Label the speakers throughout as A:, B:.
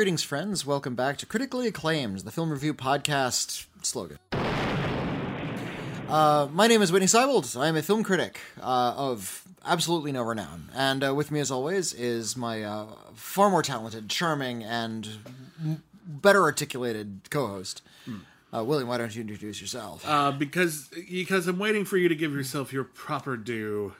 A: Greetings, friends. Welcome back to Critically Acclaimed, the film review podcast slogan. Uh, my name is Whitney Seibold. I am a film critic uh, of absolutely no renown. And uh, with me, as always, is my uh, far more talented, charming, and m- better articulated co host. Uh, William, why don't you introduce yourself?
B: Uh, because because I'm waiting for you to give yourself your proper due.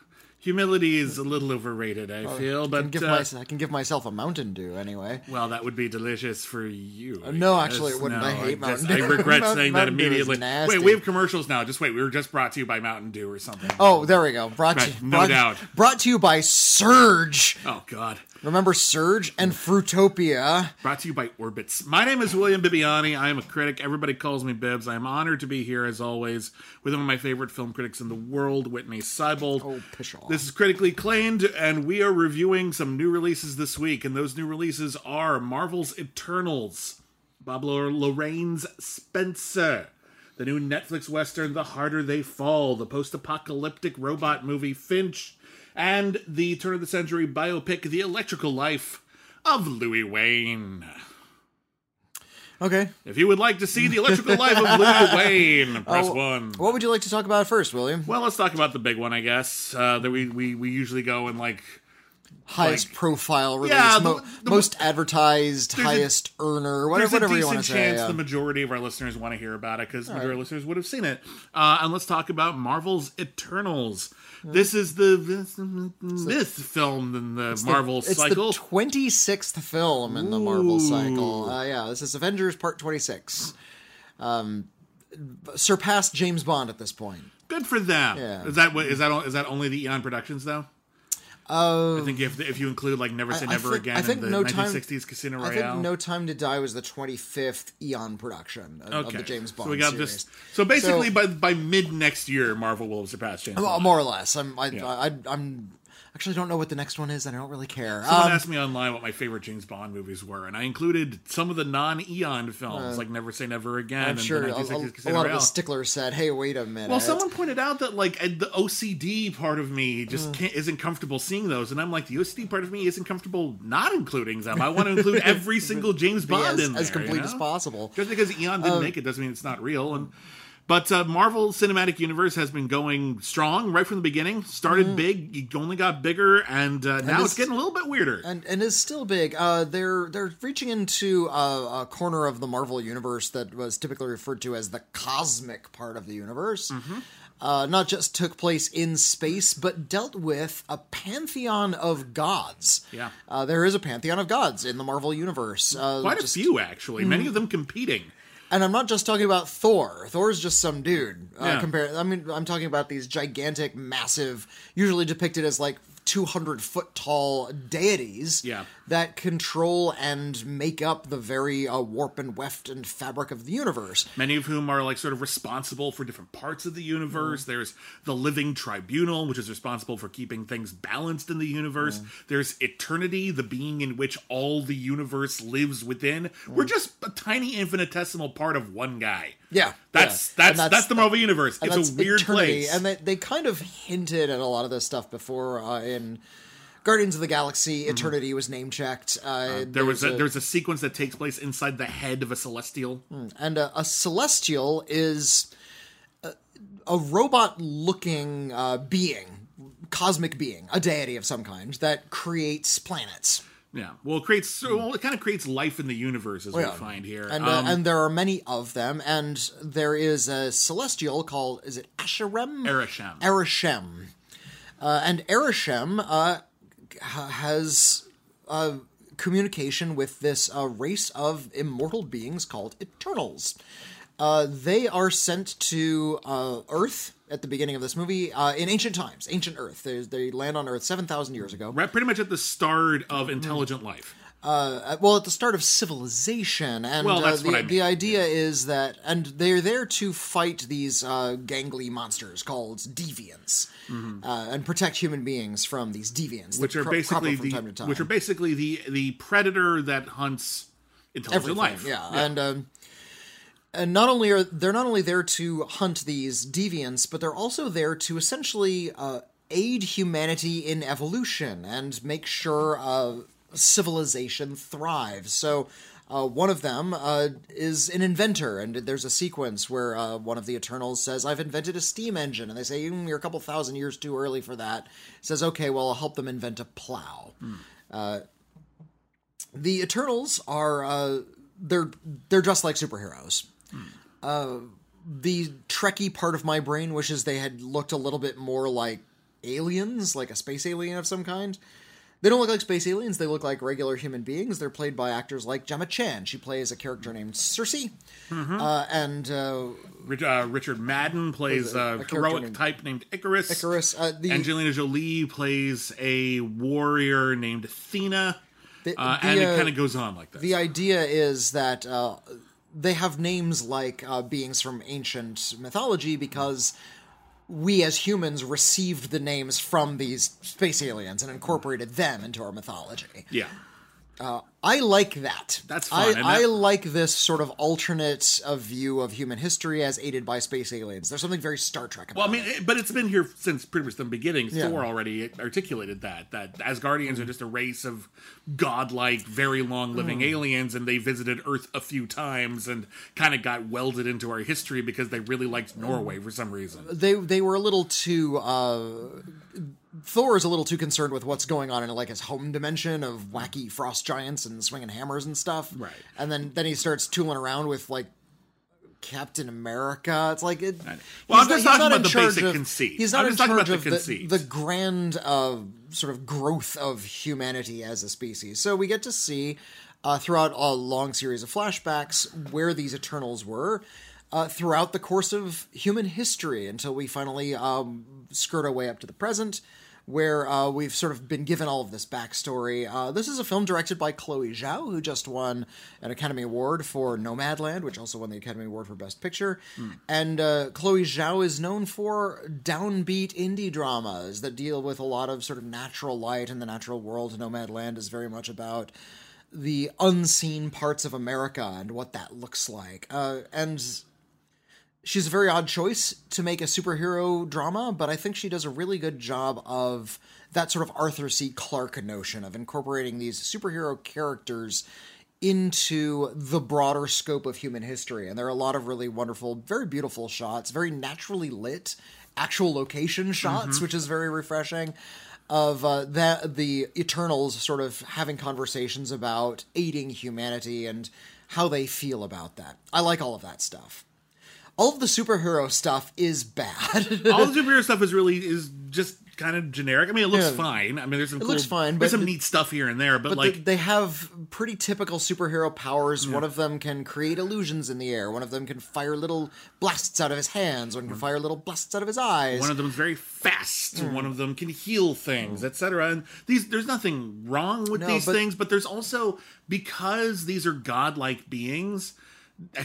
B: Humility is a little overrated, I feel,
A: I
B: but
A: can, give
B: uh,
A: my, I can give myself a Mountain Dew anyway.
B: well, that would be delicious for you. I
A: no, actually, it wouldn't. I hate Mountain
B: I regret
A: Mountain-
B: saying
A: Mountain
B: that
A: Dew
B: immediately. Wait, we have commercials now. Just wait, we were just brought to you by Mountain Dew or something.
A: Oh, there we go. Brought
B: Right,
A: to,
B: no
A: brought,
B: doubt.
A: Brought to you by Surge.
B: Oh God.
A: Remember Surge and Fruitopia?
B: Brought to you by Orbits. My name is William Bibiani. I am a critic. Everybody calls me Bibbs. I am honored to be here, as always, with one of my favorite film critics in the world, Whitney Seibold.
A: Oh, pish off.
B: This is critically acclaimed, and we are reviewing some new releases this week. And those new releases are Marvel's Eternals, Pablo Larraín's Spencer, the new Netflix Western The Harder They Fall, the post apocalyptic robot movie Finch, and the turn of the century biopic The Electrical Life of Louis Wain.
A: Okay.
B: If you would like to see The Electrical Life of Louis Wain, press
A: Oh,
B: one.
A: What would you like to talk about first, William?
B: Well, let's talk about the big one, I guess. Uh, that we, we we usually go and like
A: Highest
B: like-
A: profile release,
B: Yeah, the-
A: mo-
B: the-
A: most advertised,
B: There's a-
A: highest earner,
B: there's
A: whatever,
B: a
A: whatever you want to say.
B: chance
A: yeah.
B: the majority of our listeners want to hear about it because the majority of listeners would have seen it. Uh, and let's talk about Marvel's Eternals. This is the this, film in the Marvel cycle.
A: it's
B: cycle.
A: the 26th film in the Marvel cycle. Uh, yeah, this is Avengers Part 26. Um, surpassed James Bond at this point.
B: Good for them.
A: Yeah.
B: Is that what is that? Is that only the Eon Productions though? Oh. I think if if you include like Never Say
A: I
B: Never
A: think-
B: Again
A: I think
B: and the
A: No Time-
B: 1960s Casino
A: I think No Time to Die was the 25th Eon production of, of the James Bond
B: So we got
A: series.
B: this. So basically,
A: So-
B: by by mid next year, Marvel will have surpassed James.
A: Well,
B: Bond.
A: more or less. I'm. I,
B: Yeah.
A: I, I, I'm. Actually, don't know what the next one is, and I don't really care.
B: Someone
A: Um,
B: asked me online what my favorite James Bond movies were, and I included some of the non-Eon films, like Never Say Never Again.
A: Uh, I'm
B: and
A: sure a, a- a lot of the sticklers said, "Hey, wait a minute."
B: Well, someone pointed out that like uh, the OCD part of me
A: Uh.
B: just can't, isn't comfortable seeing those, and I'm like, the OCD part of me isn't comfortable not including them. I want to include every single James Bond
A: as,
B: in there,
A: as complete
B: you
A: as possible.
B: Just because Eon
A: Uh,
B: didn't make it doesn't mean it's not real. And but uh, Marvel Cinematic Universe has been going strong right from the beginning. Started big, it only got bigger, and uh, now
A: Mm-hmm. it's-
B: it's getting a little bit weirder.
A: and and is still big. Uh, they're they're reaching into a, a corner of the Marvel universe that was typically referred to as the cosmic part of the universe.
B: Mm-hmm.
A: Uh, not just took place in space, but dealt with a pantheon of gods.
B: Yeah.
A: uh, there is a pantheon of gods in the Marvel universe. Uh,
B: Quite
A: just-
B: a few, actually. Many of them competing.
A: And I'm not just talking about Thor. Thor's just some dude. Uh,
B: Yeah.
A: Compare. I mean, I'm talking about these gigantic, massive, usually depicted as like 200 foot tall deities.
B: Yeah.
A: That control and make up the very uh, warp and weft and fabric of the universe.
B: Many of whom are like sort of responsible for different parts of the universe. There's the Living Tribunal, which is responsible for keeping things balanced in the universe. There's Eternity, the being in which all the universe lives within. We're just a tiny infinitesimal part of one guy.
A: Yeah,
B: That's
A: yeah.
B: that's
A: And
B: that's, the Marvel universe. It's a weird
A: eternity.
B: place.
A: And they, they kind of hinted at a lot of this stuff before uh, in Guardians of the Galaxy. Eternity was name checked. Uh,
B: Mm-hmm. there was
A: there's
B: a, there's a sequence that takes place inside the head of a celestial.
A: and a, a celestial is a, a robot-looking uh, being, cosmic being, a deity of some kind that creates planets.
B: Yeah, well, it creates well, it kind of creates life in the universe as
A: Yeah.
B: we find here.
A: And
B: Um,
A: uh, and there are many of them, and there is a celestial called is it Asherem?
B: Ereshkigal.
A: Arishem. Uh, and Arishem uh, has uh, communication with this uh, race of immortal beings called Eternals. Uh, they are sent to uh, Earth at the beginning of this movie uh, in ancient times, ancient Earth. They, they land on Earth 7,000 years ago.
B: Right, pretty much at the start of intelligent life.
A: Uh, well, at the start of civilization, and
B: Well, that's
A: uh, the,
B: what I mean.
A: the idea is that, and they're there to fight these uh, gangly monsters called deviants, uh, and protect human beings from these deviants,
B: Mm-hmm. which are
A: cro-
B: basically
A: from
B: the
A: time to time.
B: which are basically the the predator that hunts intelligent
A: everything.
B: life.
A: Yeah, and um, and not only are they're not only there to hunt these deviants, but they're also there to essentially uh, aid humanity in evolution and make sure uh, civilization thrives. So. Uh, one of them uh, is an inventor, and there's a sequence where uh, one of the Eternals says, "I've invented a steam engine," and they say, mm, "You're a couple thousand years too early for that." says, "Okay, well, I'll help them invent a plow." the Eternals are uh, they're they're just like superheroes. Uh, the Trekkie part of my brain wishes they had looked a little bit more like aliens, like a space alien of some kind. They don't look like space aliens. They look like regular human beings. They're played by actors like Gemma Chan. She plays a character named Sersi, uh, and uh,
B: Rich- uh, Richard Madden plays
A: a-
B: a, heroic
A: named
B: type named Ikaris.
A: Ikaris. Uh, the
B: Angelina Jolie plays a warrior named Athena,
A: the,
B: uh,
A: the,
B: and it
A: uh,
B: kind of goes on like this.
A: the idea is that uh, they have names like uh, beings from ancient mythology because we as humans received the names from these space aliens and incorporated them into our mythology.
B: yeah,
A: I like that.
B: That's
A: I,
B: fun, and
A: I like this sort of alternate uh, view of human history as aided by space aliens. There's something very Star Trek about it.
B: well, I mean,
A: it.
B: but it's been here since pretty much the beginning.
A: Yeah.
B: Thor already articulated that that Asgardians are just a race of godlike, very long-living
A: Hmm.
B: aliens, and they visited Earth a few times and kind of got welded into our history because they really liked Norway for some reason.
A: They they were a little too. Uh, Thor is a little too concerned with what's going on in like his home dimension of wacky frost giants and swinging hammers and stuff.
B: Right.
A: And then then he starts tooling around with like Captain America. It's like it.
B: Well,
A: he's
B: I'm just
A: not-
B: talking about the basic
A: of-
B: conceit.
A: He's not
B: I'm
A: in charge of
B: the
A: the,
B: conceit.
A: the grand uh, sort of growth of humanity as a species. So we get to see uh, throughout a long series of flashbacks where these Eternals were. Uh, throughout the course of human history until we finally um, skirt our way up to the present, where uh, we've sort of been given all of this backstory. Uh, this is a film directed by Chloe Zhao, who just won an Academy Award for Nomadland, which also won the Academy Award for Best Picture. And uh, Chloe Zhao is known for downbeat indie dramas that deal with a lot of sort of natural light and the natural world. Nomadland is very much about the unseen parts of America and what that looks like. Uh, and she's a very odd choice to make a superhero drama, but I think she does a really good job of that sort of Arthur C. Clarke notion of incorporating these superhero characters into the broader scope of human history. And there are a lot of really wonderful, very beautiful shots, very naturally lit, actual location shots, which is very refreshing. Of uh, that the Eternals sort of having conversations about aiding humanity and how they feel about that. I like all of that stuff all of the superhero stuff is bad.
B: All the superhero stuff is really is just kind of generic. I mean, it looks
A: Yeah.
B: fine. I mean, there's some
A: It
B: cool,
A: looks fine,
B: There's
A: but
B: some neat stuff here and there, but,
A: but
B: like
A: they, they have pretty typical superhero powers. One of them can create illusions in the air. One of them can fire little blasts out of his hands. One can fire little blasts out of his eyes.
B: One of them is very fast.
A: Hmm.
B: One of them can heal things, etc. And these, there's nothing wrong with
A: No,
B: these
A: but-
B: things, but there's also because these are godlike beings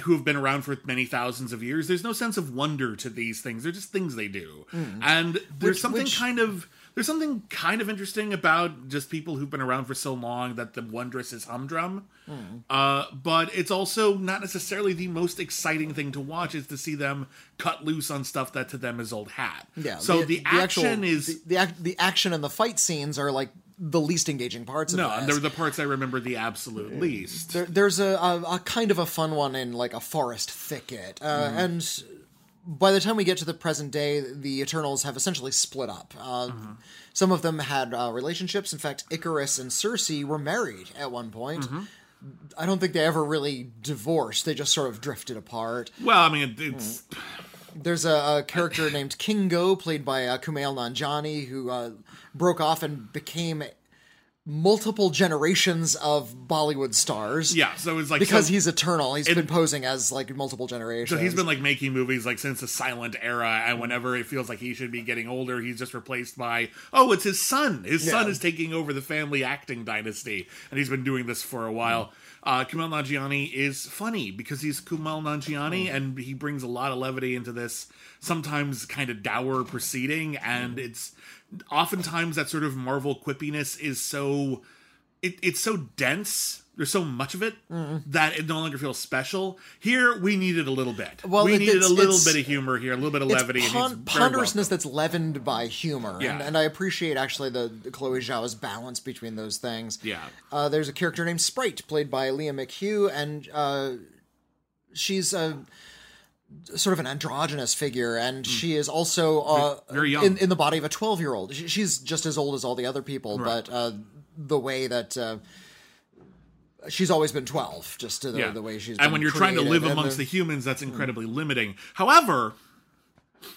B: who have been around for many thousands of years. There's no sense of wonder to these things. They're just things they do, and there's.
A: Which-
B: something
A: which-
B: kind of. There's something kind of interesting about just people who've been around for so long that the wondrous is humdrum.
A: Hmm.
B: Uh, but it's also not necessarily the most exciting thing to watch is to see them cut loose on stuff that to them is old hat.
A: yeah.
B: So the, action
A: actual,
B: is
A: the, the the action and the fight scenes are like the least engaging parts of
B: no,
A: this.
B: and they're the parts I remember the absolute least.
A: There, there's a, a, a kind of a fun one in like a forest thicket, uh,
B: Mm-hmm.
A: and by the time we get to the present day, the Eternals have essentially split up. Uh,
B: Mm-hmm.
A: Some of them had uh, relationships. In fact, Ikaris and Sersi were married at one point.
B: Mm-hmm.
A: I don't think they ever really divorced. They just sort of drifted apart.
B: Well, I mean, it, it's
A: There's a, a character named Kingo, played by uh, Kumail Nanjiani, who uh, broke off and became multiple generations of Bollywood stars.
B: Yeah, so it's like
A: Because
B: so-
A: he's eternal, he's been posing as like multiple generations.
B: So he's been like making movies like since the silent era, and whenever it feels like he should be getting older, he's just replaced by oh, it's his son. His son is taking over the family acting dynasty, and he's been doing this for a while. Mm-hmm. Uh, Kumail Nanjiani is funny because he's Kumail Nanjiani, mm-hmm. and he brings a lot of levity into this sometimes kind of dour proceeding, and mm-hmm. it's oftentimes that sort of Marvel quippiness is so it, it's so dense. There's so much of it that it no longer feels special. Here, we needed a little bit.
A: Well,
B: we
A: it-
B: needed a little bit of humor here, a little bit of levity. and
A: pon- ponderousness that's leavened by humor,
B: Yeah.
A: and, and I appreciate actually the, the Chloe Zhao's balance between those things.
B: Yeah.
A: uh, there's a character named Sprite played by Lia McHugh, and uh, she's a sort of an androgynous figure, and she is also uh,
B: Hmm. Very young.
A: in in the body of a twelve year old. She's just as old as all the other people, but uh, the way that. Uh, She's always been twelve, just to the,
B: Yeah.
A: the way she's.
B: and when you're trying to live
A: and
B: amongst the
A: the-
B: humans, that's incredibly limiting. However,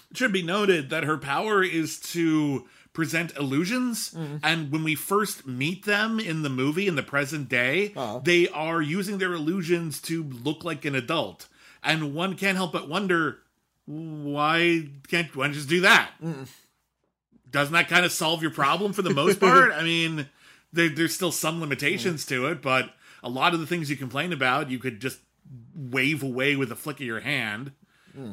B: it should be noted that her power is to present illusions, and when we first meet them in the movie in the present day, they are using their illusions to look like an adult, and one can't help but wonder why can't one just do that? Doesn't that kind of solve your problem for the most part? I mean, there, there's still some limitations to it, but a lot of the things you complain about, you could just wave away with a flick of your hand.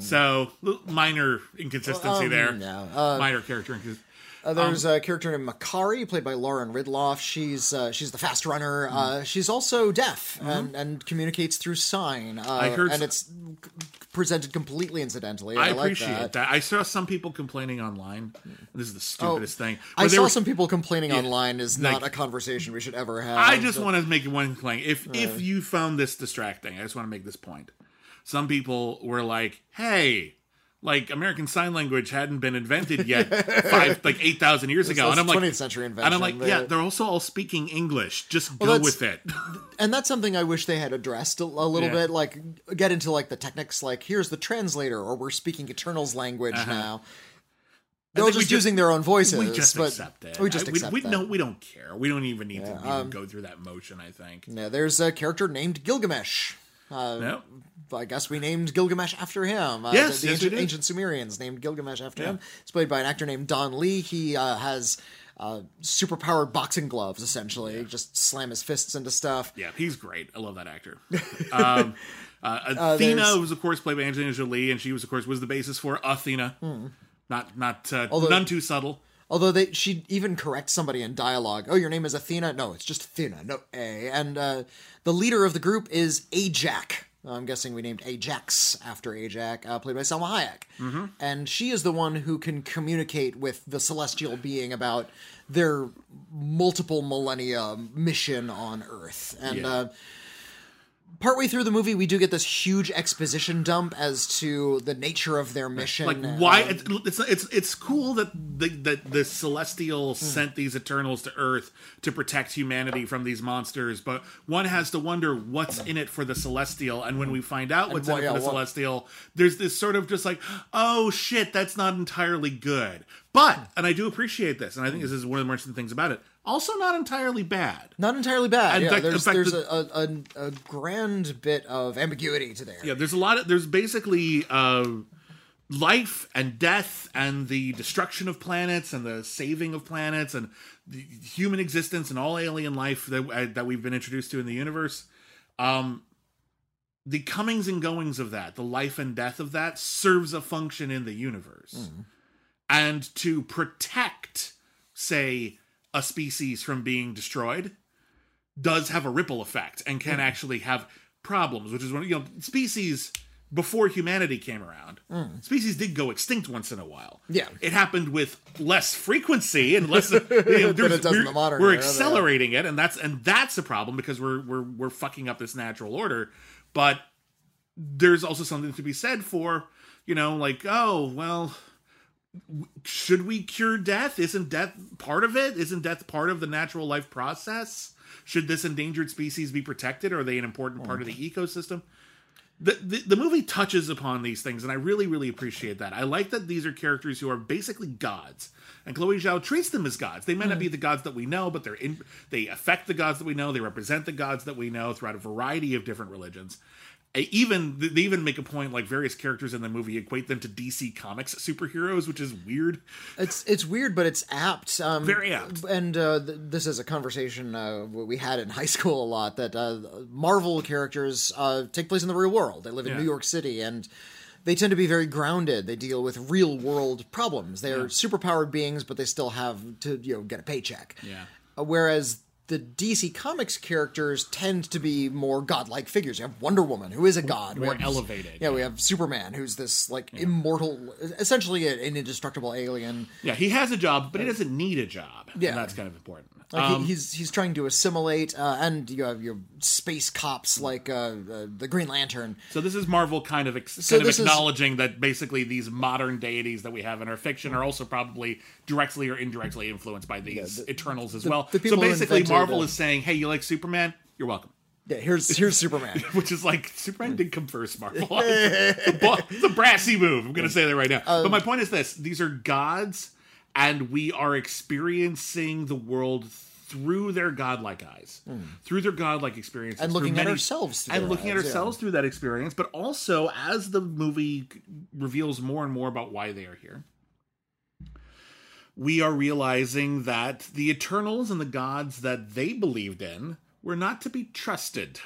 B: So minor inconsistency
A: Um,
B: there.
A: yeah, uh,
B: minor character inconsistency.
A: Uh, there's
B: Um,
A: a character named Makkari, played by Lauren Ridloff. She's uh, she's the fast runner.
B: Mm-hmm.
A: Uh, she's also deaf and, and communicates through sign. Uh,
B: I heard
A: and it's presented completely incidentally.
B: I
A: I, like
B: appreciate
A: that.
B: that. I saw some people complaining online. This is the stupidest thing.
A: I saw
B: were-
A: some people complaining online is
B: like-
A: not a conversation we should ever have.
B: I just
A: but-
B: want to make one claim. If if you found this distracting, I just want to make this point. Some people were like, "Hey, like American Sign Language hadn't been invented yet, five like eight thousand years ago," and I'm like,
A: 20th century
B: and I'm like,
A: invention,
B: "Yeah, they're also all speaking English. Just go with it."
A: and that's something I wish they had addressed a, a little
B: Yeah.
A: bit. Like get into like the techniques. Like here's the translator, or we're speaking Eternal's language now. They're all
B: Uh-huh.
A: just,
B: just-
A: using their own voices.
B: we just
A: but
B: accept it.
A: We just
B: I-
A: accept
B: we,
A: that.
B: no, we don't care. We don't even need to even
A: um,
B: go through that motion. I think.
A: Yeah, there's a character named Gilgamesh. Uh,
B: No.
A: I guess we named Gilgamesh after him. Uh,
B: Yes,
A: the, the
B: yes,
A: ancient, ancient Sumerians named Gilgamesh after
B: Yeah.
A: him. It's played by an actor named Don Lee. He uh, has uh, superpowered boxing gloves, essentially. Just slam his fists into stuff.
B: Yeah, he's great. I love that actor. Um, uh, Athena
A: there's-
B: was, of course, played by Angelina Jolie, and she was, of course, was the basis for Athena. Not, not, uh,
A: Hmm. Although-
B: none too subtle.
A: Although they, she even corrects somebody in dialogue. Oh, your name is Athena? No, it's just Thena. No, A. And uh, the leader of the group is Ajak. I'm guessing we named Ajax after Ajak, uh, played by Salma Hayek. And she is the one who can communicate with the celestial being about their multiple millennia mission on Earth. And
B: Yeah.
A: uh, partway through the movie, we do get this huge exposition dump as to the nature of their mission.
B: Like why?
A: Um,
B: it's, it's it's cool that the that the celestial
A: Hmm.
B: sent these Eternals to Earth to protect humanity from these monsters, but one has to wonder what's in it for the celestial. And when we find out what's
A: what-
B: in it for
A: yeah,
B: the
A: what-
B: celestial, there's this sort of just like, oh shit, that's not entirely good. But and I do appreciate this, and I think this is one of the most interesting things about it. Also, not entirely bad.
A: Not entirely bad.
B: In
A: yeah,
B: fact-
A: there's
B: fact,
A: there's
B: the-
A: a, a, a, grand bit of ambiguity to there.
B: Yeah, there's a lot of there's basically uh life and death and the destruction of planets and the saving of planets and the human existence and all alien life that uh, that we've been introduced to in the universe. Um the comings and goings of that, the life and death of that serves a function in the universe. And to protect say a species from being destroyed does have a ripple effect and can hmm. actually have problems, which is when you know species before humanity came around, hmm. species did go extinct once in a while.
A: Yeah.
B: it happened with less frequency and less. You know,
A: Than it does in
B: we're,
A: the modern
B: we're
A: era, yeah.
B: accelerating it, and that's and that's a problem because we're we're we're fucking up this natural order. But there's also something to be said for you know like oh well should we cure death? Isn't death part of it? Isn't death part of the natural life process? Should this endangered species be protected? Are they an important part of the ecosystem? the, the the movie touches upon these things, and I really really appreciate that. I like that these are characters who are basically gods, and Chloe Zhao treats them as gods. They may not be mm. the gods that we know, but they're in. They affect the gods that we know. They represent the gods that we know throughout a variety of different religions. Even they even make a point like various characters in the movie equate them to DC Comics superheroes, which is weird.
A: It's it's weird, but it's apt. Um,
B: Very apt.
A: And uh, th- this is a conversation uh, we had in high school a lot. That uh, Marvel characters uh, take place in the real world. They live in
B: Yeah.
A: New York City, and they tend to be very grounded. They deal with real world problems. They're superpowered beings, but they still have to you know get a paycheck.
B: Yeah.
A: Uh, whereas the DC Comics characters tend to be more godlike figures. You have Wonder Woman, who is a god. We
B: more
A: have-
B: elevated,
A: Yeah, we have Superman, who's this like immortal, essentially an indestructible alien.
B: Yeah, he has a job, but he doesn't need a job.
A: Yeah.
B: and that's kind of important.
A: Like
B: Um,
A: he, he's he's trying to assimilate, uh, and you have your space cops like uh, uh, the Green Lantern.
B: So this is Marvel kind of ex-
A: So
B: kind of
A: this is-
B: acknowledging that basically these modern deities that we have in our fiction are also probably directly or indirectly influenced by these Eternals as well.
A: the
B: so basically, Marvel is saying, "Hey, you like Superman? You're welcome."
A: Yeah, here's here's Superman.
B: Which is like Superman did come first, Marvel. it's, a, it's a brassy move. I'm going to say that right now.
A: Um,
B: but my point is this: these are gods, and we are experiencing the world through their godlike eyes, through their godlike experiences,
A: Hmm. And looking at ourselves through
B: and looking at
A: eyes, yeah.
B: ourselves through that experience. But also, as the movie reveals more and more about why they are here, we are realizing that the Eternals and the gods that they believed in were not to be trusted.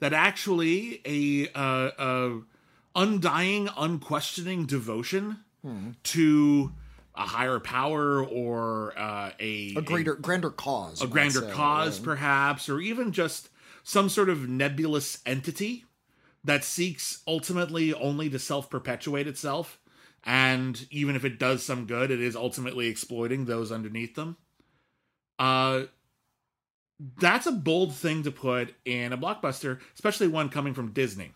B: That actually a, uh, a undying, unquestioning devotion to a higher power or uh, a,
A: A greater, grander cause.
B: a grander cause, perhaps, or even just some sort of nebulous entity that seeks ultimately only to self perpetuate itself. And even if it does some good, it is ultimately exploiting those underneath them. Uh, that's a bold thing to put in a blockbuster, especially one coming from Disney.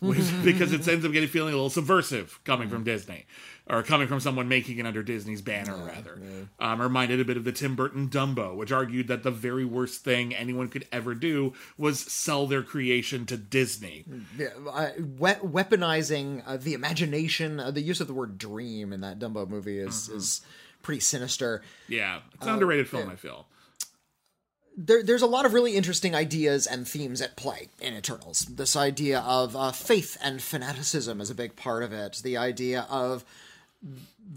B: Which- because it ends up getting feeling a little subversive coming from Disney, or coming from someone making it under Disney's banner, rather. Um, reminded a bit of the Tim Burton Dumbo, which argued that the very worst thing anyone could ever do was sell their creation to Disney.
A: Yeah, I, we- weaponizing uh, the imagination. Uh, the use of the word "dream" in that Dumbo movie is
B: Mm-hmm.
A: is pretty sinister.
B: Yeah, it's an underrated film, I feel.
A: There, there's a lot of really interesting ideas and themes at play in Eternals. This idea of uh, faith and fanaticism is a big part of it. The idea of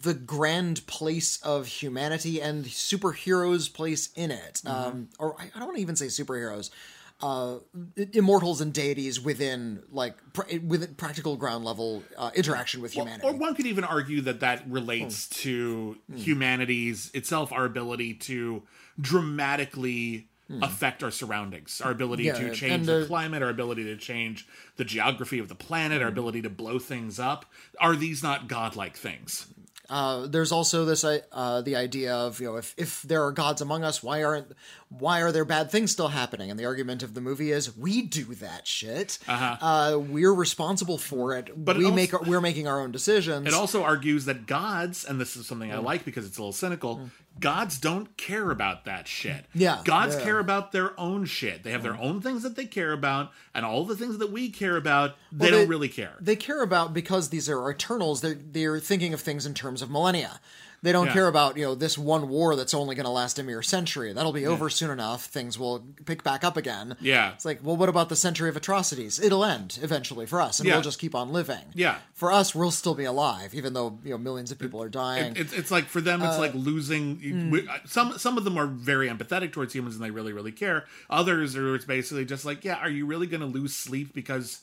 A: the grand place of humanity and superheroes' place in it. Um, or I, I don't want to even say superheroes. Uh, immortals and deities within like pr- within practical ground level uh, interaction with humanity.
B: Or one could even argue that that relates
A: Hmm.
B: to humanity's itself, our ability to dramatically affect our surroundings, our ability
A: Hmm. Yeah,
B: to change the
A: uh,
B: climate, our ability to change the geography of the planet,
A: Hmm.
B: our ability to blow things up. Are these not godlike things?
A: Uh, there's also this uh, the idea of you know if if there are gods among us, why aren't why are there bad things still happening? And the argument of the movie is we do that shit. Uh-huh. we're responsible for it.
B: But it
A: we
B: also-
A: make we're making our own decisions.
B: It also argues that gods, and this is something I
A: Hmm.
B: like because it's a little cynical, gods don't care about that shit.
A: Yeah,
B: Gods
A: yeah.
B: Care about their own shit. They have their own things that they care about, and all the things that we care about, they
A: Well,
B: don't really care.
A: They care about because these are Eternals. They're they're thinking of things in terms of millennia. They don't
B: Yeah.
A: care about you know this one war that's only going to last a mere century. That'll be over soon enough. Things will pick back up again.
B: Yeah.
A: It's like, well, what about the century of atrocities? It'll end eventually for us, and
B: Yeah.
A: we'll just keep on living.
B: Yeah.
A: For us, we'll still be alive, even though you know millions of people are dying.
B: It's, it's like for them, it's
A: Uh,
B: like losing. we- Some some of them are very empathetic towards humans and they really really care. Others are it's basically just like, yeah, are you really going to lose sleep because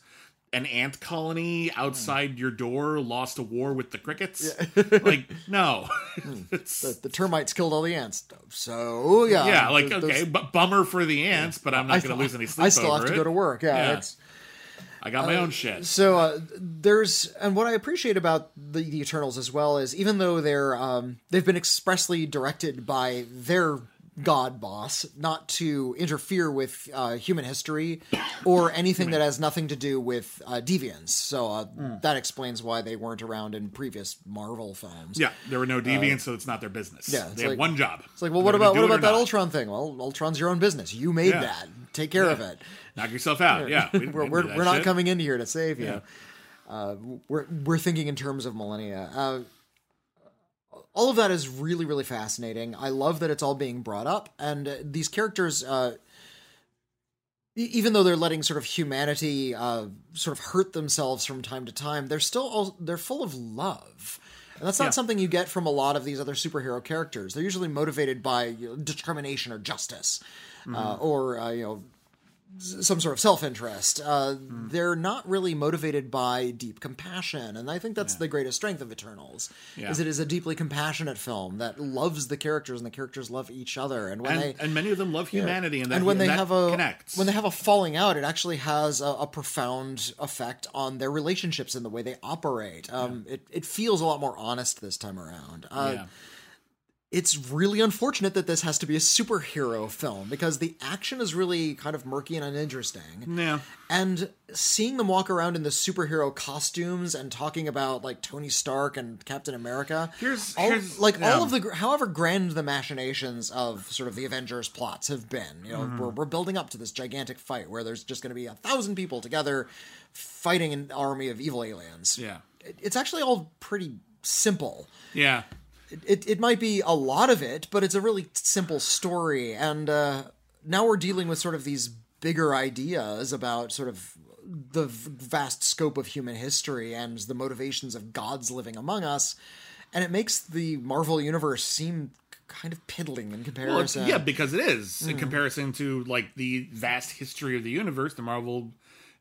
B: an ant colony outside your door lost a war with the crickets? like, no.
A: the, the termites killed all the ants. So yeah,
B: yeah, like okay, but bummer for the ants, but I'm not going to lose any sleep.
A: I still have to
B: it.
A: go to work. Yeah,
B: Yeah.
A: it's
B: I got my own shit.
A: So uh, there's, and what I appreciate about the, the Eternals as well is even though they're um, they've been expressly directed by their god boss not to interfere with uh, human history or anything that has nothing to do with uh, deviants. So uh, that explains why they weren't around in previous Marvel films.
B: Yeah, there were no deviants, so it's not their business.
A: Uh, yeah,
B: they have one job.
A: It's like, well, what about what about that
B: old?
A: Ultron thing? Well, Ultron's your own business. You made
B: Yeah.
A: that. take care of it.
B: Knock yourself out. Yeah, we- we
A: we're we're, we're not
B: shit.
A: coming in here to save you.
B: Yeah.
A: Uh, we're we're thinking in terms of millennia. All of that is really really fascinating. I love that it's all being brought up, and uh, these characters. Uh, even though they're letting sort of humanity uh, sort of hurt themselves from time to time, they're still all, they're full of love. And that's not
B: Yeah.
A: something you get from a lot of these other superhero characters. They're usually motivated by you know, determination or justice, uh, or uh, you know, some sort of self-interest. Uh, They're not really motivated by deep compassion, and I think that's the greatest strength of Eternals.
B: Yeah.
A: Is it is a deeply compassionate film that loves the characters, and the characters love each other. And when
B: And,
A: they
B: and many of them love humanity, and, that,
A: and when they have a
B: connects.
A: when they have a falling out, it actually has a, a profound effect on their relationships and the way they operate. Um, it it feels a lot more honest this time around. Uh,
B: yeah.
A: It's really unfortunate that this has to be a superhero film because the action is really kind of murky and uninteresting.
B: yeah.
A: And seeing them walk around in the superhero costumes and talking about like Tony Stark and Captain America,
B: Here's-
A: all,
B: here's-
A: like
B: yeah.
A: all of the however grand the machinations of sort of the Avengers plots have been. You know,
B: Mm-hmm.
A: we're, we're building up to this gigantic fight where there's just going to be a thousand people together fighting an army of evil aliens.
B: Yeah.
A: It- it's actually all pretty simple
B: Yeah.
A: It, it might be a lot of it, but it's a really simple story. And uh, now we're dealing with sort of these bigger ideas about sort of the vast scope of human history and the motivations of gods living among us. And it makes the Marvel universe seem kind of piddling in
B: Well,
A: comparison.
B: yeah, because it is
A: Hmm.
B: in comparison to like the vast history of the universe. The Marvel,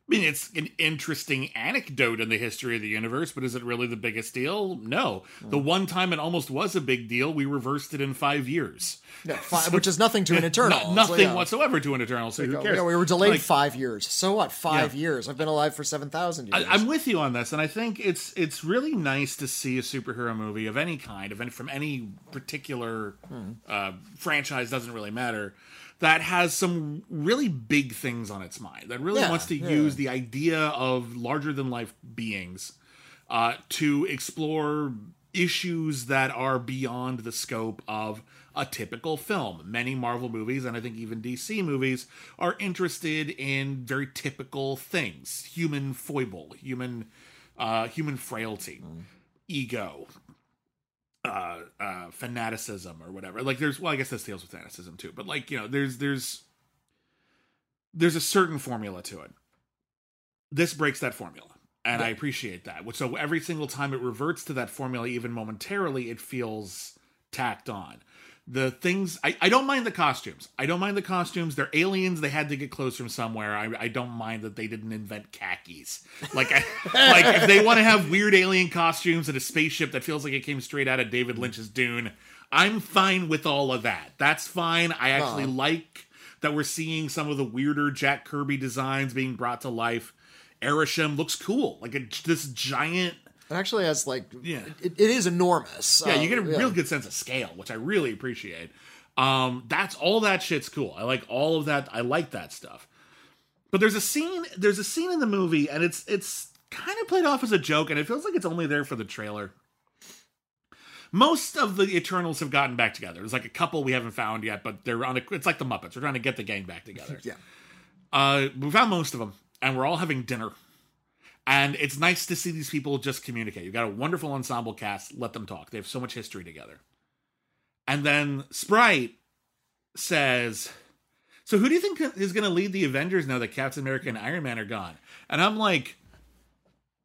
B: I mean, it's an interesting anecdote in the history of the universe, but is it really the biggest deal? No.
A: Hmm.
B: The one time it almost was a big deal, we reversed it in five years.
A: Yeah, fi- which is nothing to an Eternal.
B: No- nothing whatsoever to an Eternal. So who cares?
A: Yeah, we were delayed
B: Like,
A: five years. So what? Five
B: Yeah.
A: years. I've been alive for seven thousand years.
B: I, I'm with you on this, and I think it's it's really nice to see a superhero movie of any kind, of any, from any particular uh, franchise, doesn't really matter, that has some really big things on its mind. That really
A: Yeah,
B: wants to
A: yeah.
B: use the idea of larger than life beings uh, to explore issues that are beyond the scope of a typical film. Many Marvel movies, and I think even DC movies, are interested in very typical things: human foible, human, uh, human frailty, ego, uh, uh, fanaticism, or whatever. Like, there's well, I guess this deals with fanaticism too, but like you know, there's there's there's a certain formula to it. This breaks that formula. And I appreciate that. So every single time it reverts to that formula, even momentarily, it feels tacked on. The things I, I don't mind the costumes. I don't mind the costumes. They're aliens. They had to get clothes from somewhere. I, I don't mind that they didn't invent khakis. Like I, like if they want to have weird alien costumes and a spaceship that feels like it came straight out of David Lynch's Dune, I'm fine with all of that. That's fine. I actually like that we're seeing some of the weirder Jack Kirby designs being brought to life. Arishem looks cool, like a, this giant.
A: It actually has like
B: Yeah.
A: it, it is enormous.
B: Yeah,
A: Uh,
B: you get a real good sense of scale, which I really appreciate. Um, that's all that shit's cool. I like all of that. I like that stuff. But there's a scene. There's a scene in the movie, and it's it's kind of played off as a joke, and it feels like it's only there for the trailer. Most of the Eternals have gotten back together. There's like a couple we haven't found yet, but they're on a. It's like the Muppets. We're trying to get the gang back together.
A: Yeah.
B: Uh, we found most of them, and we're all having dinner. And it's nice to see these people just communicate. You've got a wonderful ensemble cast. Let them talk. They have so much history together. And then Sprite says, So who do you think is going to lead the Avengers now that Captain America and Iron Man are gone? And I'm like,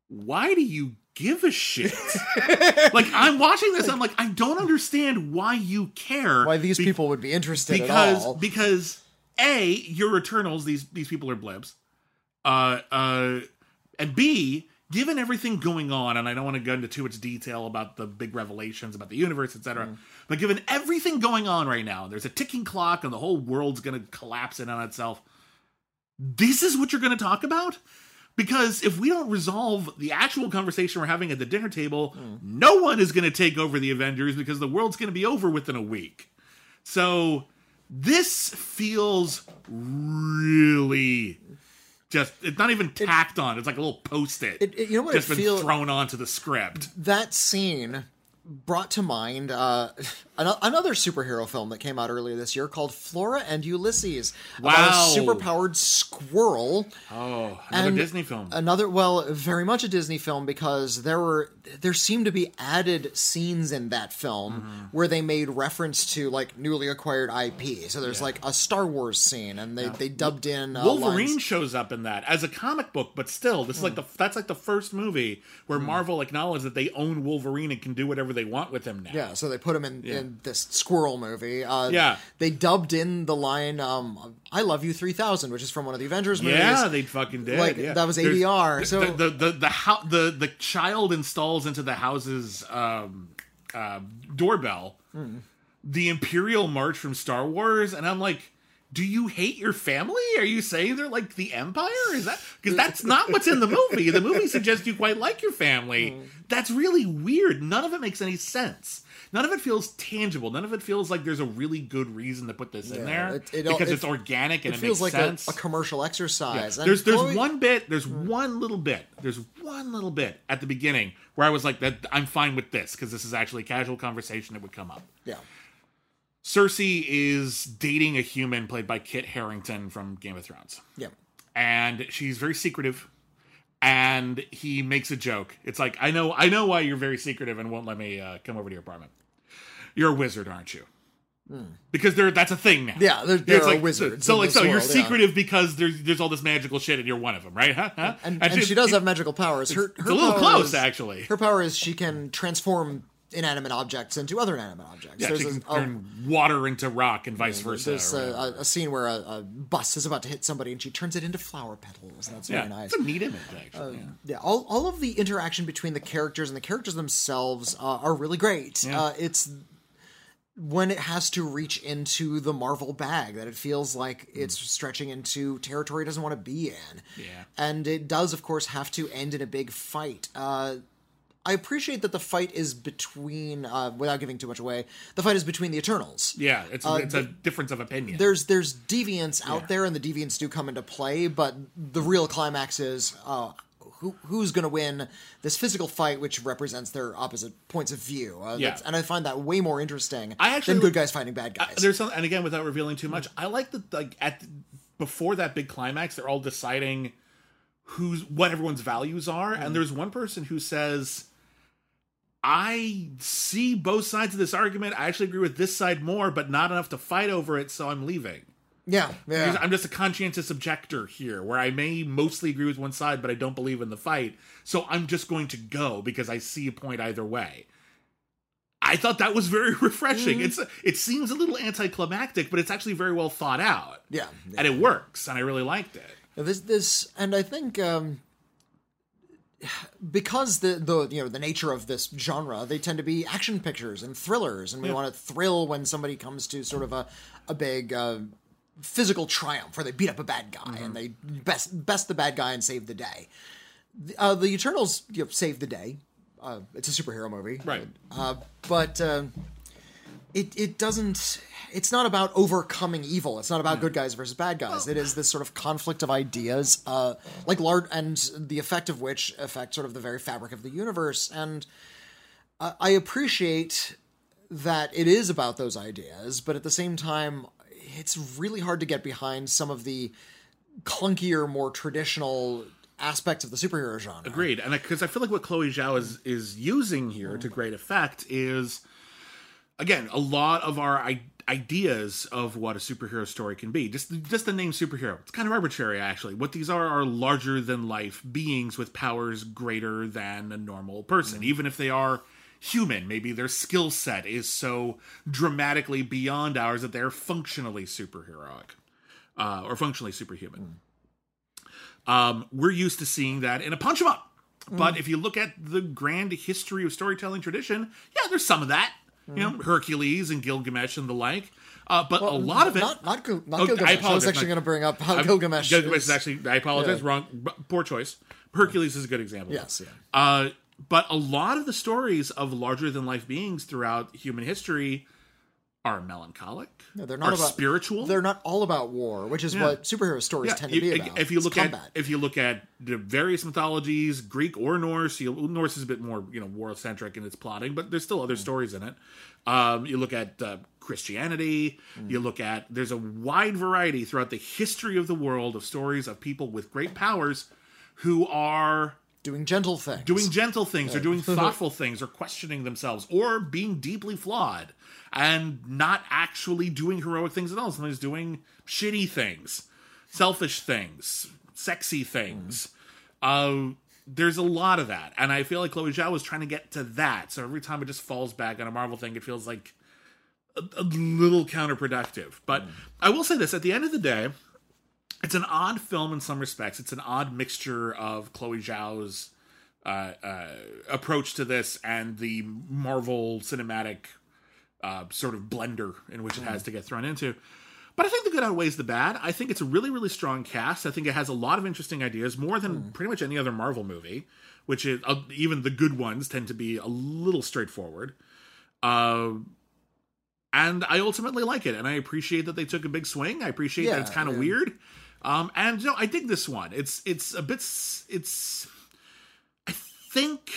B: Why do you give a shit? like, I'm watching this. I'm like, I don't understand why you care.
A: Why these
B: Be-
A: people would be interested
B: because because a your Eternals these these people are blibs, uh uh, and b given everything going on, and I don't want to go into too much detail about the big revelations about the universe, etc.
A: Mm.
B: But given everything going on right now, there's a ticking clock, and the whole world's going to collapse in on itself. This is what you're going to talk about. Because if we don't resolve the actual conversation we're having at the dinner table,
A: Mm.
B: no one is going to take over the Avengers because the world's going to be over within a week. So this feels really just it's not even tacked on. It's like a little post-it.
A: It- it- you know what it
B: just been
A: feel-
B: thrown onto the script.
A: that scene brought to mind uh, An- another superhero film that came out earlier this year called Flora and Ulysses.
B: Wow.
A: About a superpowered squirrel.
B: Oh, another
A: And
B: Disney film.
A: Another, well, very much a Disney film because there were there seemed to be added scenes in that film
B: Mm-hmm.
A: where they made reference to like newly acquired IP. So there's like a Star Wars scene, and they they dubbed in uh,
B: Wolverine
A: lines-
B: shows up in that as a comic book, but still, this is like the that's like the first movie where Marvel acknowledged that they own Wolverine and can do whatever they want with him now.
A: Yeah, so they put him in, in this squirrel movie. Uh,
B: Yeah.
A: they dubbed in the line um, "I love you 3000," which is from one of the Avengers movies.
B: Yeah, they fucking did.
A: Like,
B: yeah.
A: that was
B: There's-
A: ADR, so-
B: the the the the, hou- the the child installs into the house's um, uh, doorbell
A: Hmm.
B: the Imperial March from Star Wars, and I'm like. Do you hate your family? Are you saying they're like the Empire? Is that because that's not what's in the movie? The movie suggests you quite like your family.
A: Hmm.
B: That's really weird. None of it makes any sense. None of it feels tangible. None of it feels like there's a really good reason to put this in there
A: it- it-
B: because
A: it-
B: it's organic and
A: it
B: it,
A: feels like a, a commercial exercise. And
B: There's there's
A: Chloe-
B: one bit, there's one little bit, there's one little bit at the beginning where I was like, "That I'm fine with this" because this is actually a casual conversation that would come up.
A: Yeah,
B: Sersi is dating a human played by Kit Harington from Game of Thrones,
A: yeah.
B: and she's very secretive. And he makes a joke. It's like, I know, I know why you're very secretive and won't let me uh, come over to your apartment. You're a wizard, aren't you? Because there, that's a thing now.
A: Yeah, there- there are
B: like,
A: wizards
B: So,
A: in
B: like, so you're
A: world, yeah.
B: secretive because there's there's all this magical shit, and you're one of them, right? Huh? Huh?
A: And, and she does have magical powers. Her, her
B: It's a little close,
A: is-
B: actually.
A: Her power is she can transform inanimate objects into other inanimate objects.
B: Yeah,
A: there's
B: she can
A: a-
B: turn water into rock and vice versa.
A: there's a, a, a scene where a, a bus is about to hit somebody and she turns it into flower petals. And that's
B: yeah,
A: very nice.
B: it's a neat image, actually. yeah.
A: Yeah, all, all of the interaction between the characters and the characters themselves uh, are really great.
B: Yeah.
A: Uh, it's when it has to reach into the Marvel bag that it feels like it's stretching into territory it doesn't want to be in.
B: Yeah.
A: And it does, of course, have to end in a big fight. Uh, I appreciate that the fight is between, uh, without giving too much away, the fight is between the Eternals.
B: Yeah, it's
A: Uh,
B: it's a difference of opinion.
A: There's there's deviants out there, and the deviants do come into play, but the real climax is uh, who who's going to win this physical fight, which represents their opposite points of view. Uh,
B: Yeah.
A: and I find that way more interesting
B: I actually-
A: than good guys fighting bad guys.
B: There's some, and again, without revealing too much, I like that. Like at before that big climax, they're all deciding who's what everyone's values are,
A: Mm.
B: and there's one person who says. I see both sides of this argument. I actually agree with this side more, but not enough to fight over it, so I'm leaving.
A: Yeah, yeah.
B: I'm just a conscientious objector here, where I may mostly agree with one side, but I don't believe in the fight. So I'm just going to go because I see a point either way. I thought that was very refreshing.
A: Mm.
B: It's it seems a little anticlimactic, but it's actually very well thought out,
A: yeah, yeah.
B: and it works, and I really liked it.
A: This this and I think um because the the you know the nature of this genre, they tend to be action pictures and thrillers, and we want to thrill when somebody comes to sort of a a big uh, physical triumph where they beat up a bad guy and they best best the bad guy and save the day. The- Uh, the Eternals you know, save the day. Uh, it's a superhero movie,
B: Right.
A: Uh, but uh, it it doesn't. It's not about overcoming evil. It's not about good guys versus bad guys. it is this sort of conflict of ideas, uh, like large, and the effect of which affect sort of the very fabric of the universe. And I, I appreciate that it is about those ideas, but at the same time, it's really hard to get behind some of the clunkier, more traditional aspects of the superhero genre.
B: Agreed, and because I feel like what Chloe Zhao is is using here to mm. great effect is, again, a lot of our I- ideas of what a superhero story can be. Just just the name superhero, it's kind of arbitrary actually. What these are are larger than life beings with powers greater than a normal person, mm. even if they are human. Maybe their skill set is so dramatically beyond ours that they're functionally superheroic uh, or functionally superhuman. Um, we're used to seeing that in a punch 'em up. But if you look at the grand history of storytelling tradition, yeah, there's some of that. You know, Hercules and Gilgamesh and the like. Uh, but a lot of it.
A: Not not, Gil- not
B: Oh,
A: Gilgamesh. I, was actually going to bring up how
B: I'm-
A: Gilgamesh.
B: Gilgamesh
A: is,
B: is actually. I apologize.
A: Yeah.
B: Wrong. Poor choice. Hercules is a good example.
A: Yes, yeah.
B: Uh, but a lot of the stories of larger than life beings throughout human history are melancholic.
A: No, they're not about
B: spiritual.
A: They're not all about war, which is what superhero stories
B: Yeah,
A: tend
B: you-
A: to be
B: if-
A: about.
B: If you
A: It's
B: look
A: combat.
B: at if you look at the various mythologies, Greek or Norse, you, Norse is a bit more you know war centric in its plotting, but there's still other
A: Hmm.
B: stories in it. Um, you look at uh, Christianity.
A: Hmm.
B: You look at there's a wide variety throughout the history of the world of stories of people with great powers who are
A: doing gentle things.
B: doing gentle things or doing thoughtful things or questioning themselves or being deeply flawed and not actually doing heroic things at all. Sometimes doing shitty things, selfish things, sexy things. Uh, there's a lot of that. And I feel like Chloe Zhao was trying to get to that. So every time it just falls back on a Marvel thing, it feels like a, a little counterproductive. But I will say this at the end of the day, it's an odd film in some respects. It's an odd mixture of Chloe Zhao's uh, uh, approach to this and the Marvel cinematic uh, sort of blender in which it has to get thrown into. But I think the good outweighs the bad. I think it's a really, really strong cast. I think it has a lot of interesting ideas, more than pretty much any other Marvel movie. Which is uh, even the good ones tend to be a little straightforward. Uh, and I ultimately like it, and I appreciate that they took a big swing. I appreciate that it's kind of
A: yeah.
B: weird, um, and you know, I dig this one. It's it's a bit it's. I think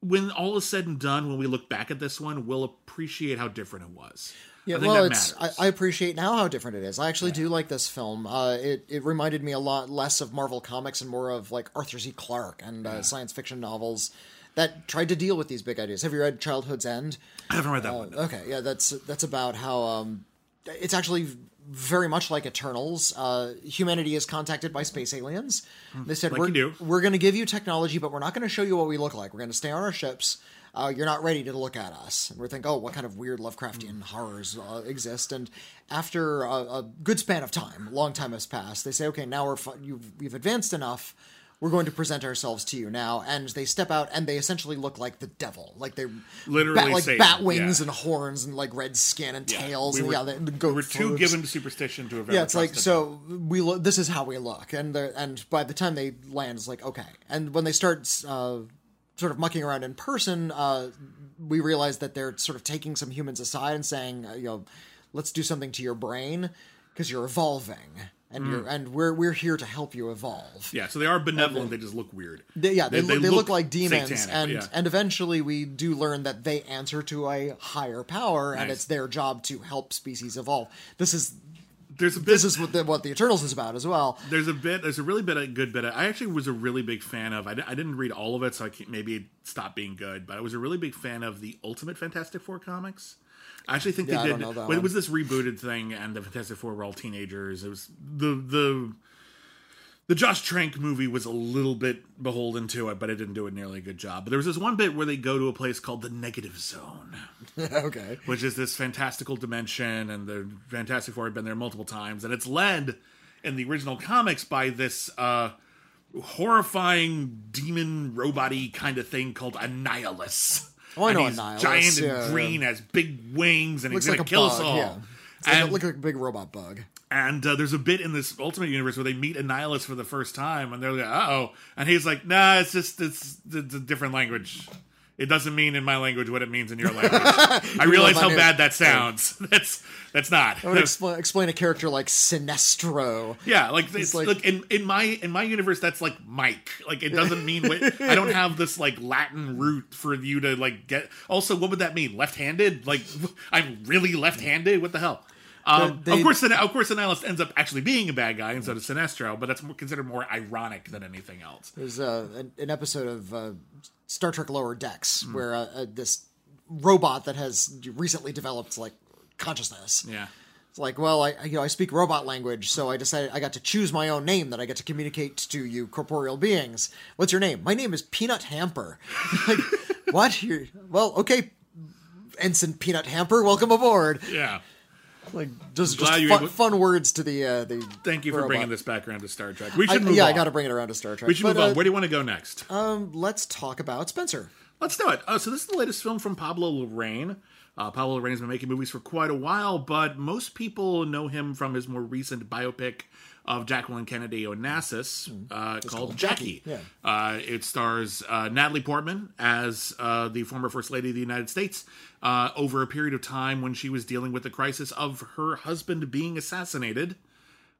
B: when all is said and done, when we look back at this one, we'll appreciate how different it was.
A: Yeah,
B: I think
A: well,
B: that
A: it's I. I appreciate now how different it is. I actually do like this film. Uh, it it reminded me a lot less of Marvel comics and more of like Arthur C. Clarke and uh, science fiction novels that tried to deal with these big ideas. Have you read Childhood's End?
B: I haven't read that one.
A: Okay, yeah, that's that's about how um, it's actually very much like Eternals. Uh, humanity is contacted by space aliens. They said
B: Hmm. Like
A: we're we're going to give you technology, but we're not going to show you what we look like. We're going to stay on our ships. Uh, you're not ready to look at us. And we're thinking, oh, what kind of weird Lovecraftian horrors uh, exist? And after a, a good span of time, long time has passed, they say, okay, now we're fu- you've, we've advanced enough. We're going to present ourselves to you now, and they step out, and they essentially look like the devil, like they
B: Literally
A: bat, like
B: Satan,
A: bat wings
B: yeah.
A: and horns and like red skin and tails.
B: we
A: and,
B: were,
A: yeah, they, the goat
B: we were too given to superstition to have ever
A: Yeah, it's like so we look. This is how we look, and and by the time they land, it's like okay. And when they start uh, sort of mucking around in person, uh, we realize that they're sort of taking some humans aside and saying, uh, you know, let's do something to your brain because you're evolving, and hmm. you're and we're we're here to help you evolve.
B: Yeah, so they are benevolent. they just look weird.
A: They, yeah, they, look, they look like demons,
B: satanic,
A: and
B: yeah.
A: and eventually we do learn that they answer to a higher power, and it's their job to help species evolve. This is
B: there's a bit.
A: this is what the, what the Eternals is about as well.
B: there's a bit. There's a really bit. A good bit. Of, I actually was a really big fan of. I, I didn't read all of it, so I can't, maybe it stopped being good. But I was a really big fan of the Ultimate Fantastic Four comics. I actually think
A: Yeah, I
B: they
A: don't
B: did.
A: know
B: it was this rebooted thing, and the Fantastic Four were all teenagers. It was the the the Josh Trank movie was a little bit beholden to it, but it didn't do a nearly a good job. But there was this one bit where they go to a place called the Negative Zone
A: okay.
B: which is this fantastical dimension, and the Fantastic Four had been there multiple times, and it's led in the original comics by this uh, horrifying demon robot-y kind of thing called Annihilus.
A: Oh, I
B: And
A: know
B: he's
A: Annihilus,
B: giant and
A: yeah,
B: green, has big wings, and
A: Looks
B: he's gonna
A: a
B: kill
A: bug.
B: us all.
A: Yeah. It's like, a,
B: And-
A: look like a big robot bug.
B: and uh, there's a bit in this Ultimate Universe where they meet Annihilus for the first time, and they're like, "Uh oh," and he's like, "Nah, it's just it's, it's a different language. It doesn't mean in my language what it means in your language. I realize how bad that sounds. That's that's not.
A: I would expl- explain a character like Sinestro.
B: yeah, like it's
A: like-
B: like, in in my in my universe that's like Mike. Like it doesn't mean what I don't have this like Latin root for you to like get. Also, what would that mean? Left-handed? Like I'm really left-handed? What the hell? Um,
A: They-
B: of course, of course, Annihilus ends up actually being a bad guy instead of Sinestro, but that's more, considered more ironic than anything else.
A: There's uh, an, an episode of uh, Star Trek Lower Decks
B: Hmm.
A: where uh, uh, this robot that has recently developed like consciousness.
B: Yeah.
A: It's like, well, I I- you know I speak robot language, so I decided I got to choose my own name that I get to communicate to you corporeal beings. What's your name? My name is Peanut Hamper. like, what? You're, well, okay, Ensign Peanut Hamper, welcome aboard.
B: Yeah.
A: Like just, just fun, fun words to the uh, the.
B: Thank you for
A: robot.
B: bringing this back around to Star Trek. We
A: I,
B: should move
A: yeah,
B: on.
A: I got to bring it around to Star Trek.
B: We should
A: But,
B: move on.
A: uh,
B: Where do you want to go next?
A: um, let's talk about Spencer.
B: Let's do it. Oh, so this is the latest film from Pablo Larraín. Uh, Pablo Larraín's been making movies for quite a while, but most people know him from his more recent biopic of Jacqueline Kennedy Onassis uh, called,
A: called
B: Jackie.
A: Jackie,
B: Uh, it stars uh, Natalie Portman as uh, the former First Lady of the United States uh, over a period of time when she was dealing with the crisis of her husband being assassinated,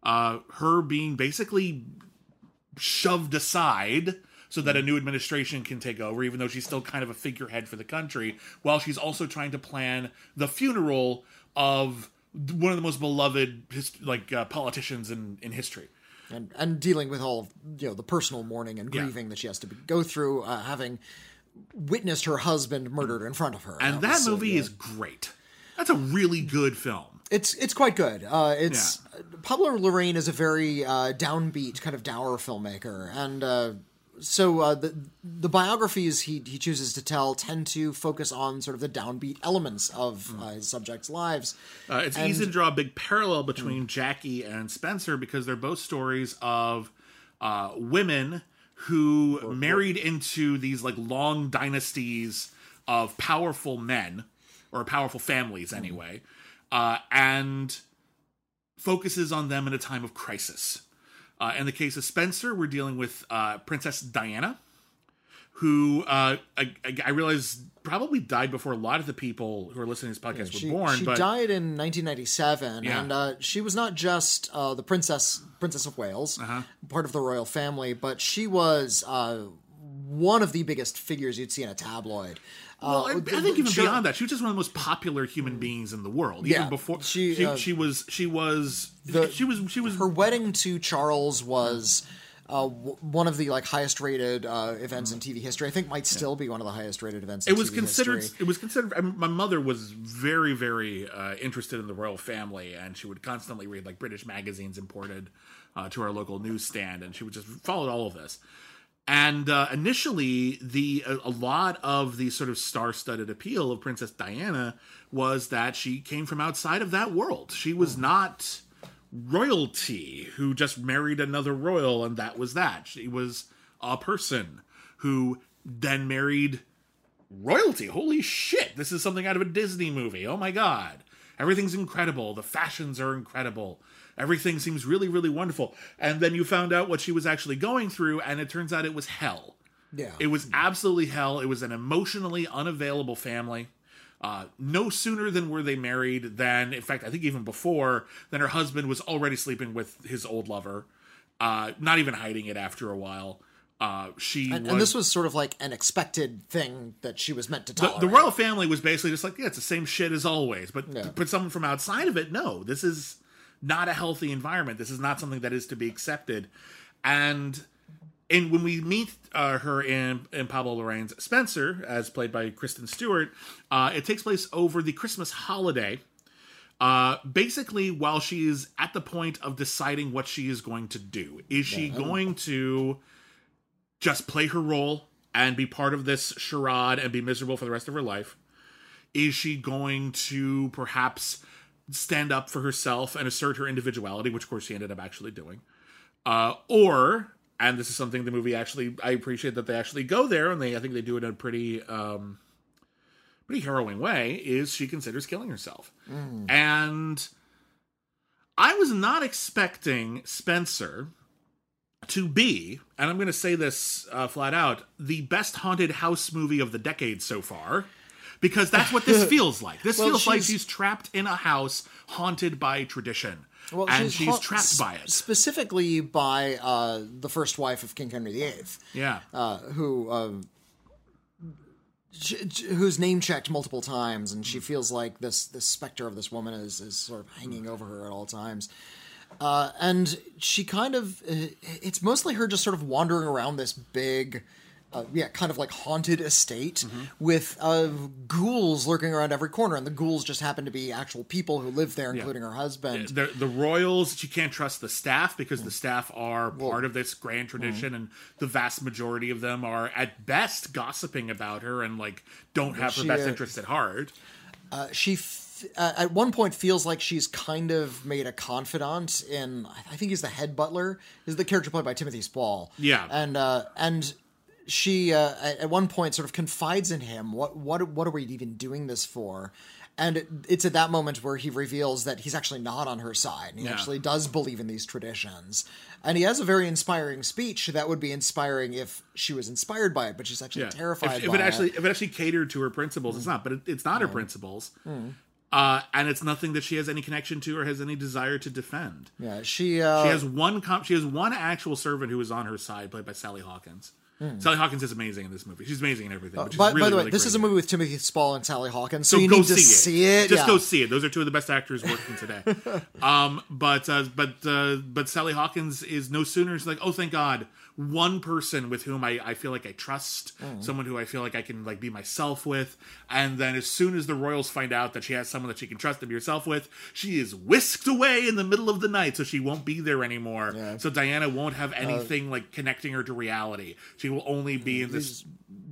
B: uh, her being basically shoved aside so that a new administration can take over, even though she's still kind of a figurehead for the country, while she's also trying to plan the funeral of one of the most beloved his, like uh, politicians in, in history.
A: and and dealing with all of, you know the personal mourning and
B: Yeah.
A: grieving that she has to be, go through, uh, having witnessed her husband murdered in front of her.
B: And that
A: was, uh,
B: movie
A: yeah.
B: is great. That's a really good film.
A: It's it's quite good. Uh, it's Pablo Larraín is a very uh, downbeat kind of dour filmmaker, and uh, so uh, the the biographies he he chooses to tell tend to focus on sort of the downbeat elements of uh, his subjects' lives.
B: Uh, it's easy to draw a big parallel between Jackie and Spencer because they're both stories of uh, women who married into these like long dynasties of powerful men or powerful families anyway, uh, and focuses on them in a time of crisis. Uh, in the case of Spencer, we're dealing with uh, Princess Diana, who uh, I, I, realize probably died before a lot of the people who are listening to this podcast
A: She,
B: were born.
A: she
B: but
A: died in 1997,
B: Yeah.
A: and uh, she was not just uh, the princess Princess of Wales,
B: Uh-huh.
A: part of the royal family, but she was uh, one of the biggest figures you'd see in a tabloid.
B: Well,
A: Uh,
B: I, I think even
A: she-
B: beyond that, she was just one of the most popular human beings in the world.
A: Yeah,
B: even before
A: she,
B: she,
A: uh,
B: she was she was
A: the-
B: she was she was
A: her wedding to Charles was uh, w- one of the like highest rated uh, events in TV history. I think might still be one of the highest rated events. In
B: it was
A: TV
B: considered
A: history.
B: it was considered my mother was very very uh, interested in the royal family and she would constantly read like british magazines imported uh, to our local newsstand and she would just follow all of this and uh, initially the a, a lot of the sort of star-studded appeal of princess diana was that she came from outside of that world she was not royalty who just married another royal and that was that she was a person who then married royalty. Holy shit, this is something out of a Disney movie. Oh my god. Everything's incredible. The fashions are incredible. Everything seems really, really wonderful. And then you found out what she was actually going through, and it turns out it was hell.
A: yeah.
B: It was absolutely hell. It was an emotionally unavailable family. Uh, no sooner than were they married than, in fact, I think even before, than her husband was already sleeping with his old lover, uh, not even hiding it after a while. Uh, she
A: and,
B: was,
A: and this was sort of like an expected thing that she was meant to
B: the, the royal family was basically just like, yeah, it's the same shit as always. But
A: Yeah.
B: but someone from outside of it, no, this is not a healthy environment. This is not something that is to be accepted. And and when we meet uh, her in in Pablo Larraín's Spencer, as played by Kristen Stewart, uh, it takes place over the Christmas holiday. Uh, basically, while she is at the point of deciding what she is going to do, is she going to just play her role and be part of this charade and be miserable for the rest of her life? Is she going to perhaps stand up for herself and assert her individuality, which of course she ended up actually doing? Uh, or, and this is something the movie actually, I appreciate that they actually go there, and they, I think they do it in a pretty, um, pretty harrowing way. Is she considers killing herself, and I was not expecting Spencer to be, and I'm going to say this uh, flat out, the best haunted house movie of the decade so far. Because that's what this feels like. This
A: Well,
B: feels like
A: she's-
B: she's trapped in a house haunted by tradition.
A: Well,
B: and she's,
A: ha-
B: trapped by it.
A: specifically by uh, the first wife of King Henry VIII.
B: Yeah.
A: uh, who um, sh- sh- who's name checked multiple times, and she feels like this this specter of this woman is is sort of hanging over her at all times. Uh, and she kind of uh, it's mostly her just sort of wandering around this big. Uh, yeah, kind of like haunted estate with uh, ghouls lurking around every corner, and the ghouls just happen to be actual people who live there, including her husband.
B: the the royals she can't trust the staff because the staff are part of this grand tradition and the vast majority of them are at best gossiping about her and like don't have her best
A: uh,
B: interests at heart.
A: Uh, she f- uh, at one point feels like she's kind of made a confidant in I think he's the head butler is the character played by Timothy Spall.
B: Yeah.
A: and uh, and she uh, at one point sort of confides in him. What what what are we even doing this for? And it's at that moment where he reveals that he's actually not on her side. And he
B: Yeah.
A: actually does believe in these traditions. And he has a very inspiring speech that would be inspiring if she was inspired by it, but she's actually
B: Yeah.
A: terrified
B: If, if it actually if it actually catered to her principles, it's not. But it, it's not her principles. Uh, and it's nothing that she has any connection to or has any desire to defend.
A: Yeah, she uh,
B: She has one com- she has one actual servant who is on her side, played by Sally Hawkins. Sally Hawkins is amazing in this movie. She's amazing in everything. but she's
A: Hmm. by, by the way,
B: really
A: this is a movie with Timothy Spall and Sally Hawkins, so,
B: So
A: you
B: go
A: need to
B: see,
A: see it.
B: Just
A: yeah.
B: go see it. Those are two of the best actors working today. um, but uh, but uh, but Sally Hawkins is no sooner is like, oh, thank God, one person with whom I, I feel like I trust,
A: Mm.
B: someone who I feel like I can like be myself with, and then as soon as the royals find out that she has someone that she can trust to be herself with, she is whisked away in the middle of the night, so she won't be there anymore.
A: Yeah. Uh,
B: So Diana won't have anything like connecting her to reality. She will only be in this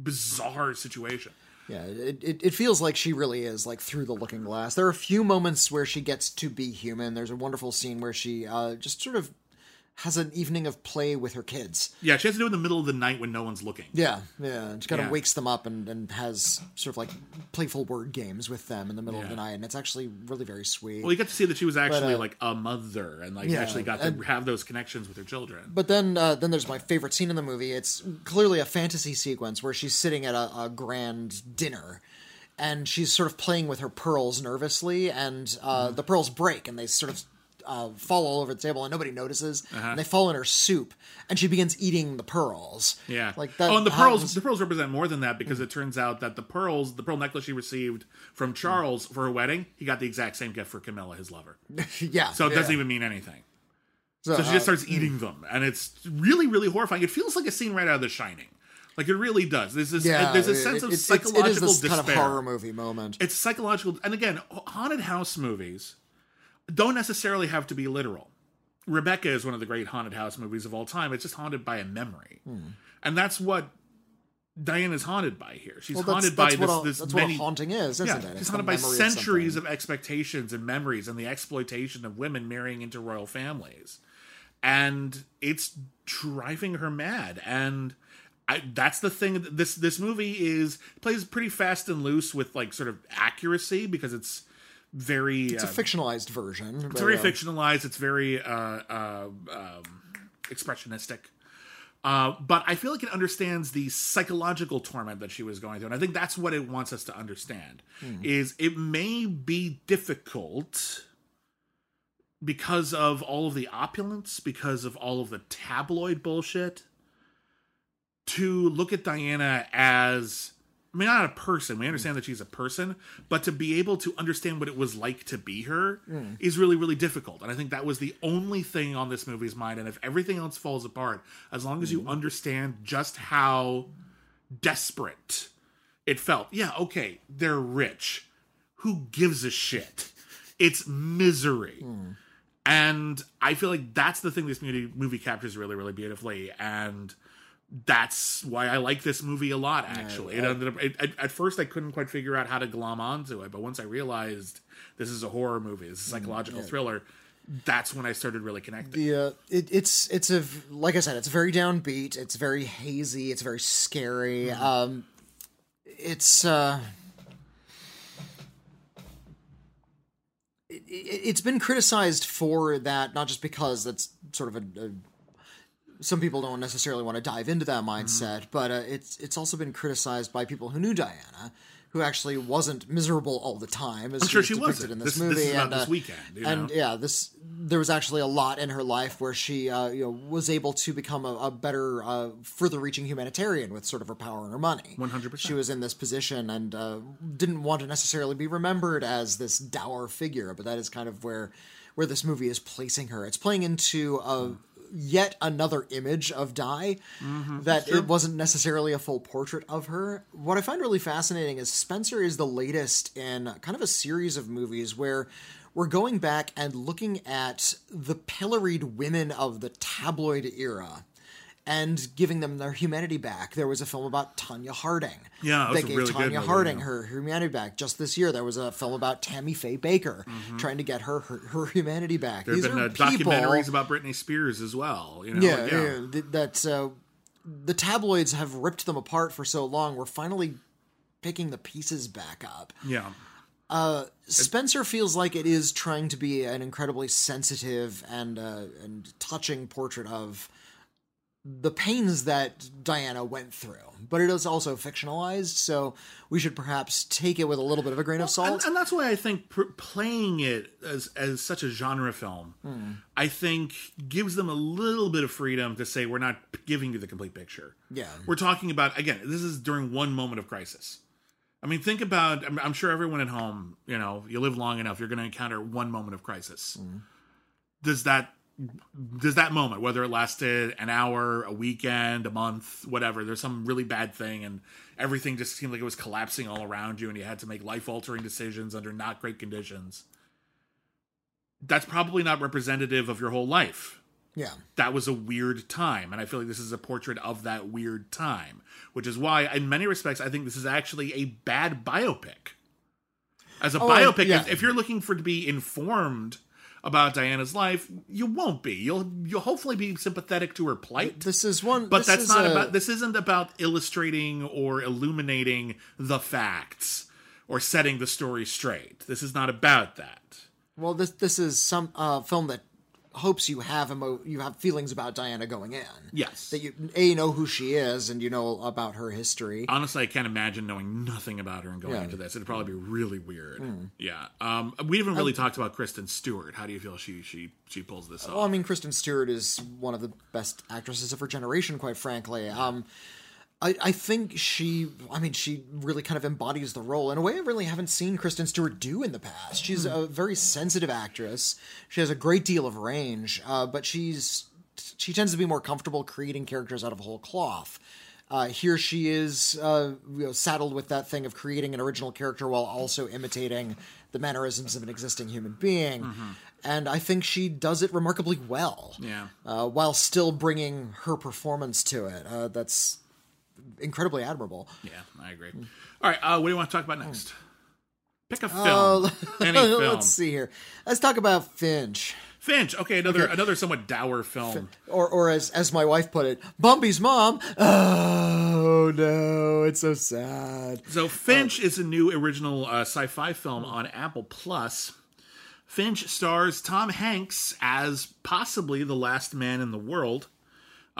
B: bizarre situation.
A: Yeah, it, it, it feels like she really is like through the looking glass. There are a few moments where she gets to be human. There's a wonderful scene where she uh, just sort of has an evening of play with her kids.
B: Yeah, she has to do it in the middle of the night when no one's looking.
A: Yeah, yeah. She kind
B: Yeah.
A: of wakes them up and, and has sort of like playful word games with them in the middle of the night, and it's actually really very sweet.
B: Well, you get to see that she was actually
A: uh,
B: like a mother and like
A: Yeah,
B: actually got to
A: and-
B: have those connections with her children.
A: But then, uh, then there's my favorite scene in the movie. It's clearly a fantasy sequence where she's sitting at a, a grand dinner, and she's sort of playing with her pearls nervously, and uh,
B: Mm-hmm.
A: the pearls break, and they sort of uh, fall all over the table, and nobody notices,
B: Uh-huh.
A: and they fall in her soup, and she begins eating the pearls.
B: Yeah,
A: like that.
B: Oh, and the pearls,
A: happens-
B: the pearls represent more than that because it turns out that the pearls, the pearl necklace she received from Charles for her wedding, he got the exact same gift for Camilla, his lover.
A: yeah.
B: So it
A: yeah.
B: doesn't even mean anything.
A: So,
B: So she
A: uh,
B: just starts eating them, and it's really, really horrifying. It feels like a scene right out of The Shining. Like it really does. There's this,
A: yeah,
B: there's a
A: it-
B: sense of
A: it's- it's-
B: psychological
A: it is this
B: despair.
A: kind of horror movie moment.
B: it's psychological and again haunted house movies don't necessarily have to be literal. Rebecca is one of the great haunted house movies of all time. It's just haunted by a memory. Hmm. And that's what diana's haunted by here. She's
A: well, that's,
B: haunted
A: that's
B: by this,
A: a,
B: this
A: that's
B: many
A: what haunting is, isn't
B: yeah,
A: it?
B: she's
A: It's the
B: haunted by
A: memory of
B: centuries of, expectations and memories and the exploitation of women marrying into royal families. And it's driving her mad. And I, that's the thing this this movie is plays pretty fast and loose with like sort of accuracy because it's very
A: It's a
B: uh,
A: fictionalized version.
B: it's very fictionalized it's very uh, uh, um, expressionistic uh, but I feel like it understands the psychological torment that she was going through, and I think that's what it wants us to understand. Is it may be difficult because of all of the opulence, because of all of the tabloid bullshit, to look at Diana as I mean, not a person. We understand that she's a person, but to be able to understand what it was like to be her hmm. is really, really difficult. And I think that was the only thing on this movie's mind. And if everything else falls apart, as long as you hmm. understand just how desperate it felt, yeah, okay, they're rich. Who gives a shit? It's misery. Hmm. And I feel like that's the thing this movie, movie captures really, really beautifully. And that's why I like this movie a lot. Actually, it ended up, it, at, first I couldn't quite figure out how to glom onto it, but once I realized this is a horror movie, this is a psychological thriller, that's when I started really connecting.
A: the uh, it, it's it's a like I said, it's very downbeat. It's very hazy. It's very scary.
B: Mm-hmm.
A: Um, it's uh, it, it, it's been criticized for that, not just because that's sort of a. a some people don't necessarily want to dive into that
B: Mm-hmm.
A: mindset, but uh, it's it's also been criticized by people who knew Diana, who actually wasn't miserable all the time. As
B: I'm sure she wasn't.
A: in this,
B: This-
A: movie.
B: this
A: and,
B: this
A: uh,
B: weekend, you
A: and
B: know?
A: yeah, this there was actually a lot in her life where she, uh, you know, was able to become a, a better, uh, further-reaching humanitarian with sort of her power and her money.
B: 100%.
A: She was in this position and uh, didn't want to necessarily be remembered as this dour figure, but that is kind of where where this movie is placing her. It's playing into a yet another image of Di mm-hmm. that it wasn't necessarily a full portrait of her. What I find really fascinating is Spencer is the latest in kind of a series of movies where we're going back and looking at the pilloried women of the tabloid era and giving them their humanity back. There was a film about Tonya Harding.
B: Yeah, that was
A: that
B: a
A: gave
B: really good
A: Tonya
B: movie,
A: Harding
B: yeah.
A: her humanity back. Just this year, there was a film about Tammy Faye Bakker trying to get her her, her humanity back.
B: There have
A: These
B: been
A: are
B: uh,
A: people,
B: documentaries about Britney Spears as well. You know,
A: yeah,
B: like,
A: yeah, th- that uh, the tabloids have ripped them apart for so long. We're finally picking the pieces back up.
B: Yeah.
A: Uh, Spencer feels like it is trying to be an incredibly sensitive and uh, and touching portrait of the pains that Diana went through, but it is also fictionalized, so we should perhaps take it with a little bit of a grain of salt.
B: and that's why I think pr- playing it as as such a genre film,
A: Hmm.
B: I think gives them a little bit of freedom to say we're not giving you the complete picture.
A: Yeah.
B: we're talking about again. This is during one moment of crisis. I mean, think about. I'm, I'm sure everyone at home, you know, you live long enough, you're going to encounter one moment of crisis. Does that does that moment, whether it lasted an hour, a weekend, a month, whatever, there's some really bad thing and everything just seemed like it was collapsing all around you and you had to make life altering decisions under not great conditions. That's probably not representative of your whole life.
A: yeah.
B: That was a weird time. And I feel like this is a portrait of that weird time, which is why, in many respects, I think this is actually a bad biopic. As a
A: Oh, I-
B: biopic,
A: yeah.
B: if, if you're looking for to be informed about Diana's life, you won't be. You'll you'll hopefully be sympathetic to her plight.
A: This is one,
B: But
A: this
B: that's not
A: a-
B: about. This isn't about illustrating or illuminating the facts or setting the story straight. This is not about that.
A: Well, this this is some uh, film that hopes you have emo- you have feelings about Diana going in.
B: Yes.
A: That you a know who she is and you know about her history.
B: Honestly, I can't imagine knowing nothing about her and going
A: Yeah.
B: into this. It'd probably be really weird. Yeah. Um, we haven't really talked about Kristen Stewart. How do you feel she she she pulls this off?
A: Well, I mean, Kristen Stewart is one of the best actresses of her generation, quite frankly. Um, I, I think she, I mean, she really kind of embodies the role in a way I really haven't seen Kristen Stewart do in the past. She's a very sensitive actress. She has a great deal of range, uh, but she's she tends to be more comfortable creating characters out of whole cloth. Uh, here she is uh, you know, saddled with that thing of creating an original character while also imitating the mannerisms of an existing human being. And I think she does it remarkably well.
B: Yeah.
A: Uh, while still bringing her performance to it. Uh, that's incredibly admirable.
B: yeah, I agree. All right. Uh, what do you want to talk about next? Pick a film.
A: Uh,
B: Any film.
A: Let's see here. Let's talk about Finch.
B: Finch. Okay, another another somewhat dour film.
A: Or, or as as my wife put it, Bumpy's mom. Oh no, it's so sad.
B: So Finch is a new original uh, sci-fi film on Apple Plus. Finch stars Tom Hanks as possibly the last man in the world.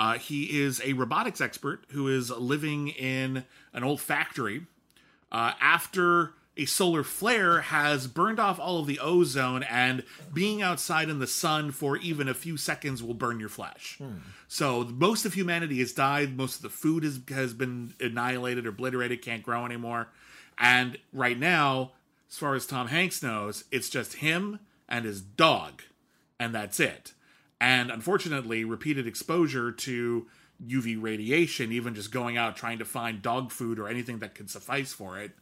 B: Uh, he is a robotics expert who is living in an old factory uh, after a solar flare has burned off all of the ozone, and being outside in the sun for even a few seconds will burn your flesh. So most of humanity has died. Most of the food has been annihilated obliterated, can't grow anymore. And right now, as far as Tom Hanks knows, it's just him and his dog, and that's it. And unfortunately, repeated exposure to UV radiation, even just going out trying to find dog food or anything that could suffice for it,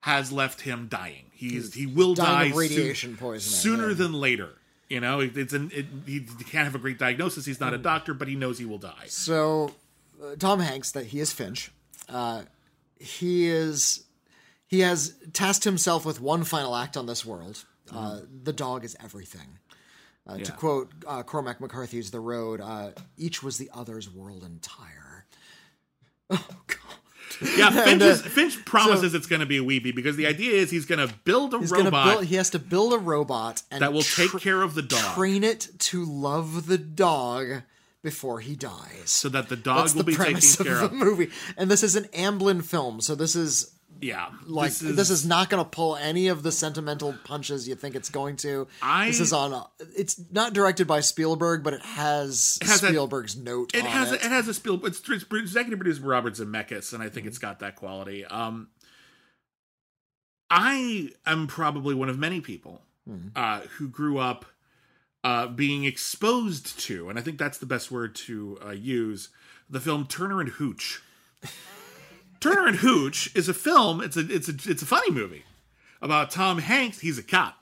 B: has left him dying. He's he will die
A: of radiation poisoning,
B: sooner
A: yeah.
B: than later. You know, it, it's an it, he can't have a great diagnosis. He's not a doctor, but he knows he will die.
A: So, uh, Tom Hanks, that he is Finch. Uh, he is. He has tasked himself with one final act on this world. Uh, the dog is everything. Uh, To quote uh, Cormac McCarthy's The Road, uh, each was the other's world entire.
B: Yeah, Finch,
A: uh,
B: is, Finch promises it's going to be a weeby because the idea is he's going to build a robot
A: build. He has to build a robot and
B: that will take
A: tra-
B: care of the dog,
A: train it to love the dog before he dies.
B: so that the dog
A: That's
B: will
A: the
B: be taken
A: premise of
B: care
A: the movie. And this is an Amblin film, so this is
B: Yeah,
A: like this is, not going to pull any of the sentimental punches you think it's going to.
B: I-
A: this is on. A, it's not directed by Spielberg, but it has,
B: has that-
A: Spielberg's note.
B: it
A: on
B: has
A: it.
B: A, it has a spiel. It's, it's executive produced by Robert Zemeckis, and I think it's got that quality. Um, I am probably one of many people uh, who grew up uh, being exposed to, and I think that's the best word to uh, use, the film Turner and Hooch. Turner and Hooch is a film. It's a it's a it's a funny movie about Tom Hanks. He's a cop,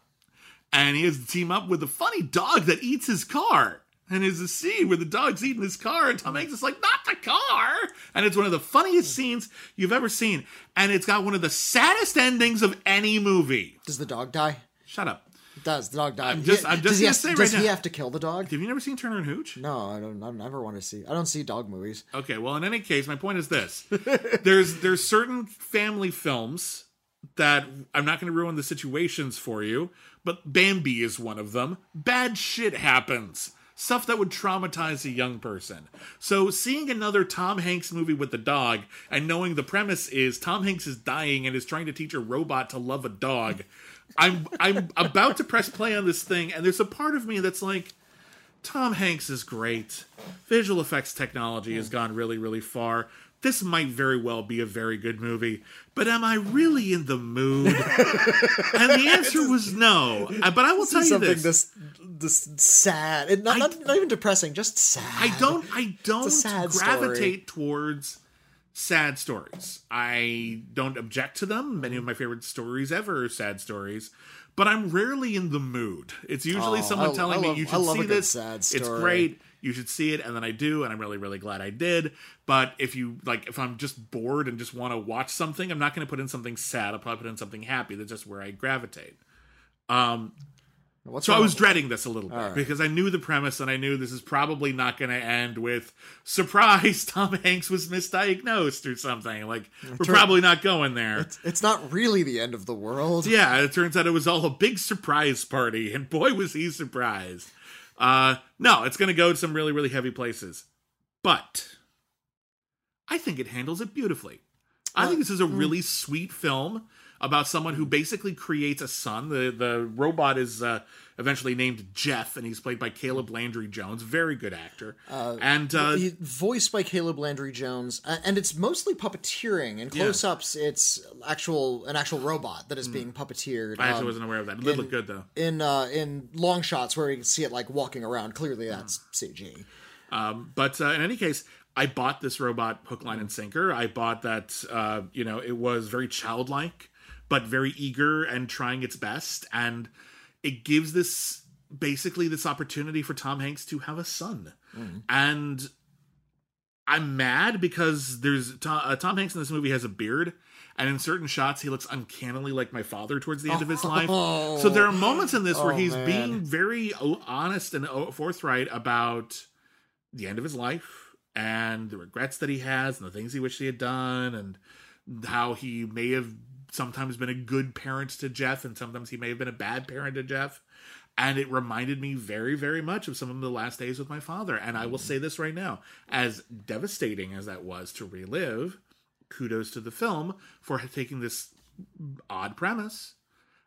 B: and he has to team up with a funny dog that eats his car. And there's a scene where the dog's eating his car, and Tom Hanks is like, "Not the car!" And it's one of the funniest scenes you've ever seen, and it's got one of the saddest endings of any movie.
A: Does the dog die?
B: Shut up.
A: Does the dog die?
B: I'm just- I'm just
A: does he,
B: right
A: does he
B: now-
A: have to kill the dog?
B: Have you never seen Turner and Hooch?
A: No, I don't. I never want to see. I don't see dog movies.
B: Okay, well, in any case, my point is this: there's there's certain family films that I'm not going to ruin the situations for you, but Bambi is one of them. Bad shit happens. Stuff that would traumatize a young person. So, seeing another Tom Hanks movie with the dog and knowing the premise is Tom Hanks is dying and is trying to teach a robot to love a dog, I'm I'm about to press play on this thing, and there's a part of me that's like, Tom Hanks is great. Visual effects technology has gone really, really far. This might very well be a very good movie, but am I really in the mood? and the answer was no. Uh, But I will tell you
A: Something
B: this:
A: this this sad. Not, not not even depressing. Just sad.
B: I don't, I don't gravitate towards sad stories. I don't object to them. Many of my favorite stories ever are sad stories. But I'm rarely in the mood. It's usually
A: Oh,
B: someone
A: I-
B: telling
A: I
B: me
A: love-
B: you
A: I
B: should see this.
A: sad
B: It's great. You should see it, and then I do, and I'm really, really glad I did. But if you like, if I'm just bored and just want to watch something, I'm not going to put in something sad. I'll probably put in something happy. That's just where I gravitate. Um,
A: What's
B: so I was dreading this a little bit
A: right.
B: because I knew the premise and I knew this is probably not going to end with surprise. Tom Hanks was misdiagnosed or something. Like we're probably not going there.
A: It's not really the end of the world.
B: Yeah, it turns out it was all a big surprise party, and boy was he surprised. Uh, no, it's going to go to some really, really heavy places, but I think it handles it beautifully. I think this is a really sweet film about someone who basically creates a son. The the robot is uh, eventually named Jeff, and he's played by Caleb Landry Jones, very good actor. and uh,
A: voiced by Caleb Landry Jones, a- and it's mostly puppeteering. In close-ups, it's actual an actual robot that is being puppeteered.
B: Hmm. I actually
A: Um,
B: wasn't aware of that. It did look good though.
A: in uh, in long shots where you can see it like walking around. Clearly, that's CG.
B: Um, but uh, in any case, I bought this robot hook, line, and sinker. I bought that. Uh, you know, it was very childlike, but very eager and trying its best, and it gives this basically this opportunity for Tom Hanks to have a son, and. I'm mad because there's Tom, uh, Tom Hanks in this movie has a beard, and in certain shots he looks uncannily like my father towards the end of his life. So there are moments in this where
A: Oh,
B: he's
A: man.
B: being very honest and forthright about the end of his life and the regrets that he has and the things he wished he had done and how he may have sometimes been a good parent to Jeff and sometimes he may have been a bad parent to Jeff. And it reminded me very, very much of some of the last days with my father. And I will mm-hmm. say this right now as devastating as that was to relive, kudos to the film for taking this odd premise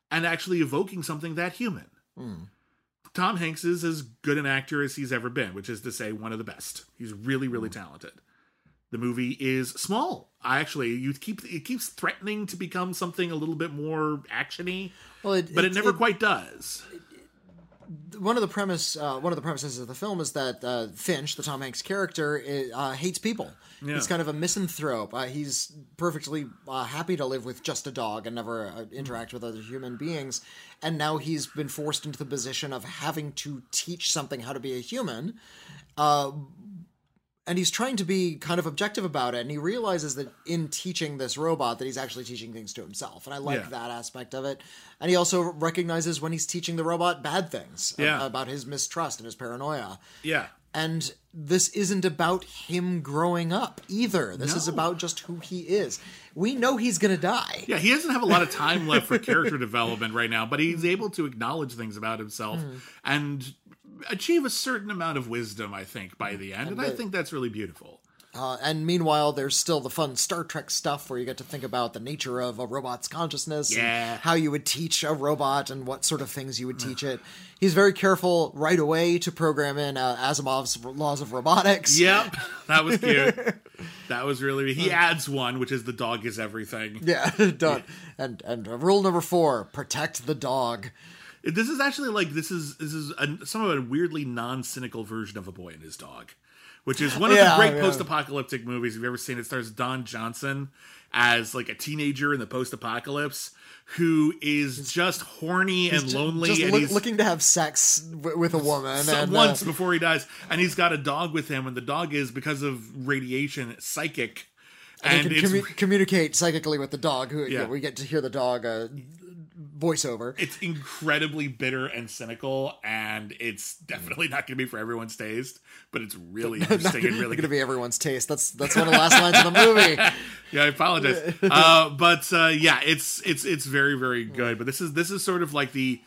B: and actually evoking something that human. Hmm. Tom Hanks is as good an actor as he's ever been, which is to say, one of the best. He's really, really hmm. talented. The movie is small. I actually, you keep it keeps threatening to become something a little bit more actiony,
A: Well, it,
B: but it, never quite does.
A: one of the premise uh, one of the premises of the film is that uh, Finch, the Tom Hanks character, uh, hates people.
B: Yeah.
A: He's kind of a misanthrope. Uh, he's perfectly uh, happy to live with just a dog and never uh, interact with other human beings. And now he's been forced into the position of having to teach something how to be a human. And he's trying to be kind of objective about it and he realizes that in teaching this robot that he's actually teaching things to himself and i like
B: Yeah.
A: that aspect of it. And he also recognizes when he's teaching the robot bad things
B: Yeah.
A: about his mistrust and his paranoia.
B: Yeah,
A: and this isn't about him growing up either. This is about just who he is. We know he's gonna die.
B: Yeah. He doesn't have a lot of time left for character development right now, but he's able to acknowledge things about himself hmm. and achieve a certain amount of wisdom. I think by the end, and, I
A: the-
B: think that's really beautiful.
A: Uh, and meanwhile, there's still the fun Star Trek stuff where you get to think about the nature of a robot's consciousness
B: Yeah.
A: and how you would teach a robot and what sort of things you would teach it. He's very careful right away to program in uh, Asimov's laws of robotics.
B: Yep, that was cute. that was really. He adds one, which is the dog is everything.
A: Yeah, done. And and uh, rule number four: protect the dog.
B: This is actually like this is this is a, some of a weirdly non-cynical version of a boy and his dog, which is one of
A: Yeah,
B: the great
A: yeah.
B: post-apocalyptic movies you've ever seen. It stars Don Johnson as like a teenager in the post-apocalypse who is just horny and
A: Ju-
B: lonely,
A: just
B: and
A: look-
B: he's
A: looking to have sex w- with a woman.
B: so-
A: and, uh,
B: once before he dies, and he's got a dog with him, and the dog is because of radiation psychic,
A: and
B: and
A: can commu- communicate psychically with the dog. Who
B: Yeah.
A: yeah, we get to hear the dog uh, voiceover.
B: it's incredibly bitter and cynical, and it's definitely not going to be for everyone's taste. But it's really interesting and really
A: going to be everyone's taste. That's that's one of the last lines of the movie.
B: yeah, I apologize. Uh, but uh, yeah, it's it's it's very very good. But this is this is sort of like the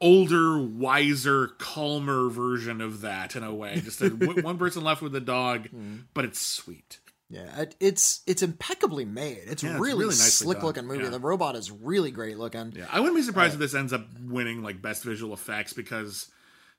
B: older, wiser, calmer version of that in a way. Just a, one person left with the dog, but it's sweet.
A: Yeah, it's it's impeccably made. It's
B: Yeah, it's
A: really,
B: really
A: slick
B: done.
A: looking movie.
B: Yeah.
A: The robot is really great looking.
B: Yeah, I wouldn't be surprised if uh, this ends up winning like best visual effects because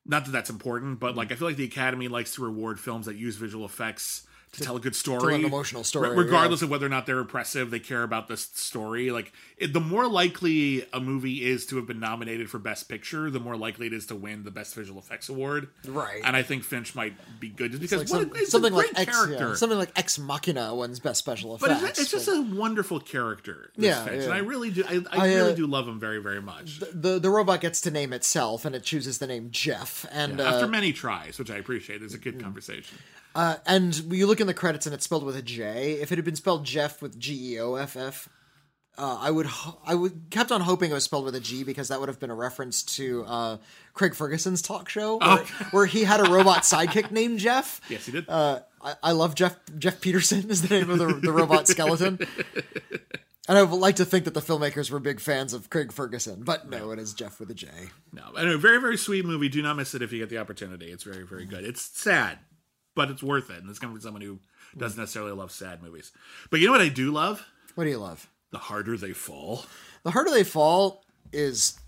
B: not that that's important, but like I feel like the Academy likes to reward films that use visual effects to, tell a good story,
A: an emotional story,
B: Re- regardless of whether or not they're impressive. They care about the s- story. Like it, the more likely a movie is to have been nominated for best picture, the more likely it is to win the best visual effects award.
A: Right.
B: and I think Finch might be good just because
A: Like
B: what
A: some-
B: a, it's
A: something
B: a great
A: like Ex,
B: character.
A: yeah, something like Ex Machina wins best special
B: but
A: effects.
B: it's, it's just a wonderful character, this
A: Yeah,
B: Finch,
A: yeah.
B: and I really do. I, I,
A: I, uh,
B: really do love him very, very much.
A: the the robot gets to name itself, and it chooses the name Jeff. And uh,
B: After many tries, which I appreciate, it's a good conversation.
A: Uh, and you look in the credits and it's spelled with a J. If it had been spelled Jeff with G E O F F, uh, I would ho- I would kept on hoping it was spelled with a G because that would have been a reference to uh, Craig Ferguson's talk show where, where he had a robot sidekick named Jeff.
B: Yes, he did.
A: Uh, I, I love Jeff Geoff Peterson is the name of the, the robot skeleton. And I would like to think that the filmmakers were big fans of Craig Ferguson, but no, it is Jeff with a J.
B: no, anyway, very, very sweet movie. Do not miss it if you get the opportunity. It's very, very good. It's sad, but it's worth it. And it's coming from someone who hmm. doesn't necessarily love sad movies. But you know what I do love?
A: What do you love?
B: The harder they fall.
A: The Harder They Fall is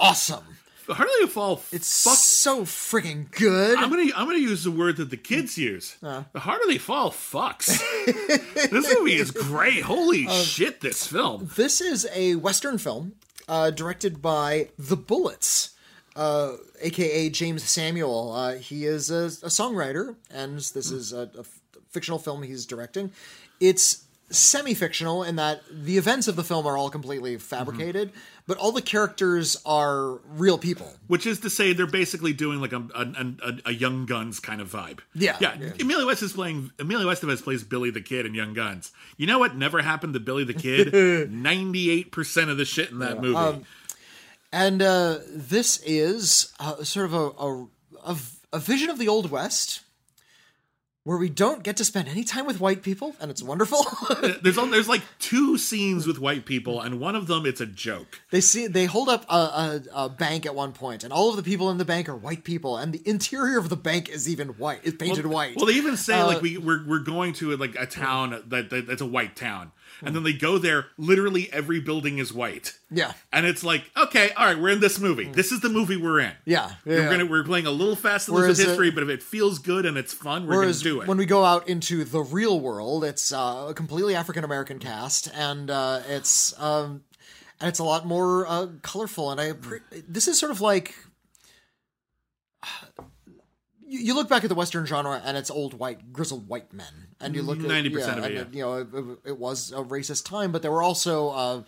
A: awesome.
B: The harder they fall.
A: It's
B: fuck.
A: so freaking good.
B: I'm gonna I'm gonna use the word that the kids use. Uh. The harder they fall, fucks. this movie is great. Holy uh, shit! This film.
A: This is a Western film uh, directed by The Bullitts, uh, aka Jeymes Samuel. Uh, he is a, a songwriter, and this is a, a f- fictional film he's directing. It's semi-fictional in that the events of the film are all completely fabricated, but all the characters are real people.
B: Which is to say, they're basically doing like a a, a, a Young Guns kind of vibe.
A: Yeah,
B: yeah.
A: yeah.
B: Emilio West is playing. Emilio Estevez plays Billy the Kid in Young Guns. You know what never happened to Billy the Kid? Ninety eight percent of the shit in that movie.
A: Um, And uh, this is uh, sort of a, a, a, a vision of the Old West where we don't get to spend any time with white people, and it's wonderful.
B: there's only, there's like two scenes with white people, and one of them it's a joke.
A: they see they hold up a, a, a bank at one point, and all of the people in the bank are white people, and the interior of the bank is even white, is painted white.
B: Well, they even say
A: Uh,
B: like we we're, we're going to like a town that, that that's a white town, and then they go there. Literally every building is white.
A: yeah,
B: And it's like, okay, all right, we're in this movie. This is the movie we're in.
A: yeah, yeah.
B: We're gonna we're playing a little fast and loose with
A: Whereas,
B: history, but if it feels good and it's fun, we're gonna do it.
A: when we go out into the real world, it's uh, a completely African American cast, and uh, it's um, and it's a lot more uh, colorful. And I this is sort of like you look back at the Western genre, and it's old white grizzled white men, and you look at
B: 90%
A: yeah,
B: of it,
A: and
B: yeah.
A: you know it, it was a racist time, but there were also. Uh,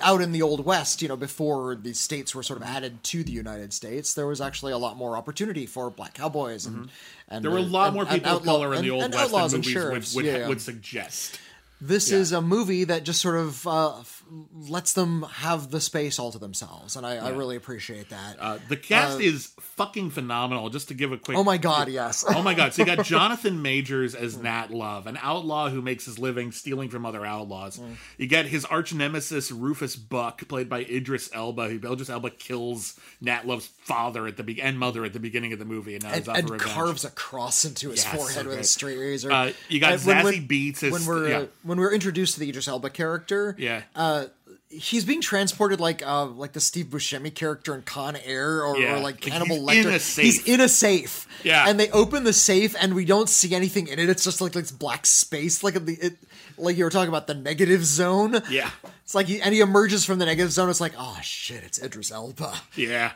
A: out in the old west, you know, before the states were sort of added to the United States, there was actually a lot more opportunity for black cowboys and, and
B: Mm-hmm. there were a lot
A: and-
B: more
A: and
B: people of
A: outlaw-
B: color in the old west than
A: and
B: movies would would,
A: yeah.
B: would suggest.
A: This is a movie that just sort of uh, f- lets them have the space all to themselves, and I, I really appreciate that.
B: Uh, the cast is fucking phenomenal. Just to give a quick
A: oh my god, yes!
B: Oh my god! So you got Jonathan Majors as Nat Love, an outlaw who makes his living stealing from other outlaws. You get his arch nemesis Rufus Buck, played by Idris Elba. Who Idris Elba kills Nat Love's father at the be- and mother at the beginning of the movie, and now
A: and, and carves a cross into his
B: Yeah, so
A: forehead with a straight razor.
B: Uh, you got
A: when-
B: Zazie
A: when-
B: Beetz as-
A: when we're
B: yeah.
A: uh, when we're introduced to the Idris Elba character.
B: Yeah.
A: uh, he's being transported like uh, like the Steve Buscemi character in Con Air, or,
B: Yeah.
A: or like
B: Like
A: Hannibal
B: he's
A: Lecter.
B: in a safe.
A: He's in a safe.
B: Yeah.
A: and they open the safe, and we don't see anything in it. It's just like this black space, like the it, like you were talking about the negative zone.
B: Yeah.
A: It's like he, and he emerges from the negative zone. It's like, oh shit, it's Idris Elba.
B: Yeah.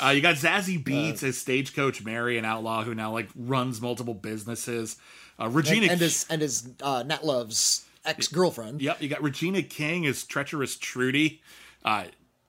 B: Uh, you got Zazie Beetz as Stagecoach Mary, an outlaw who now like runs multiple businesses. Uh, Regina,
A: And, and his and his uh, Nat Love's ex girlfriend.
B: Yep, you got Regina King as treacherous Trudy.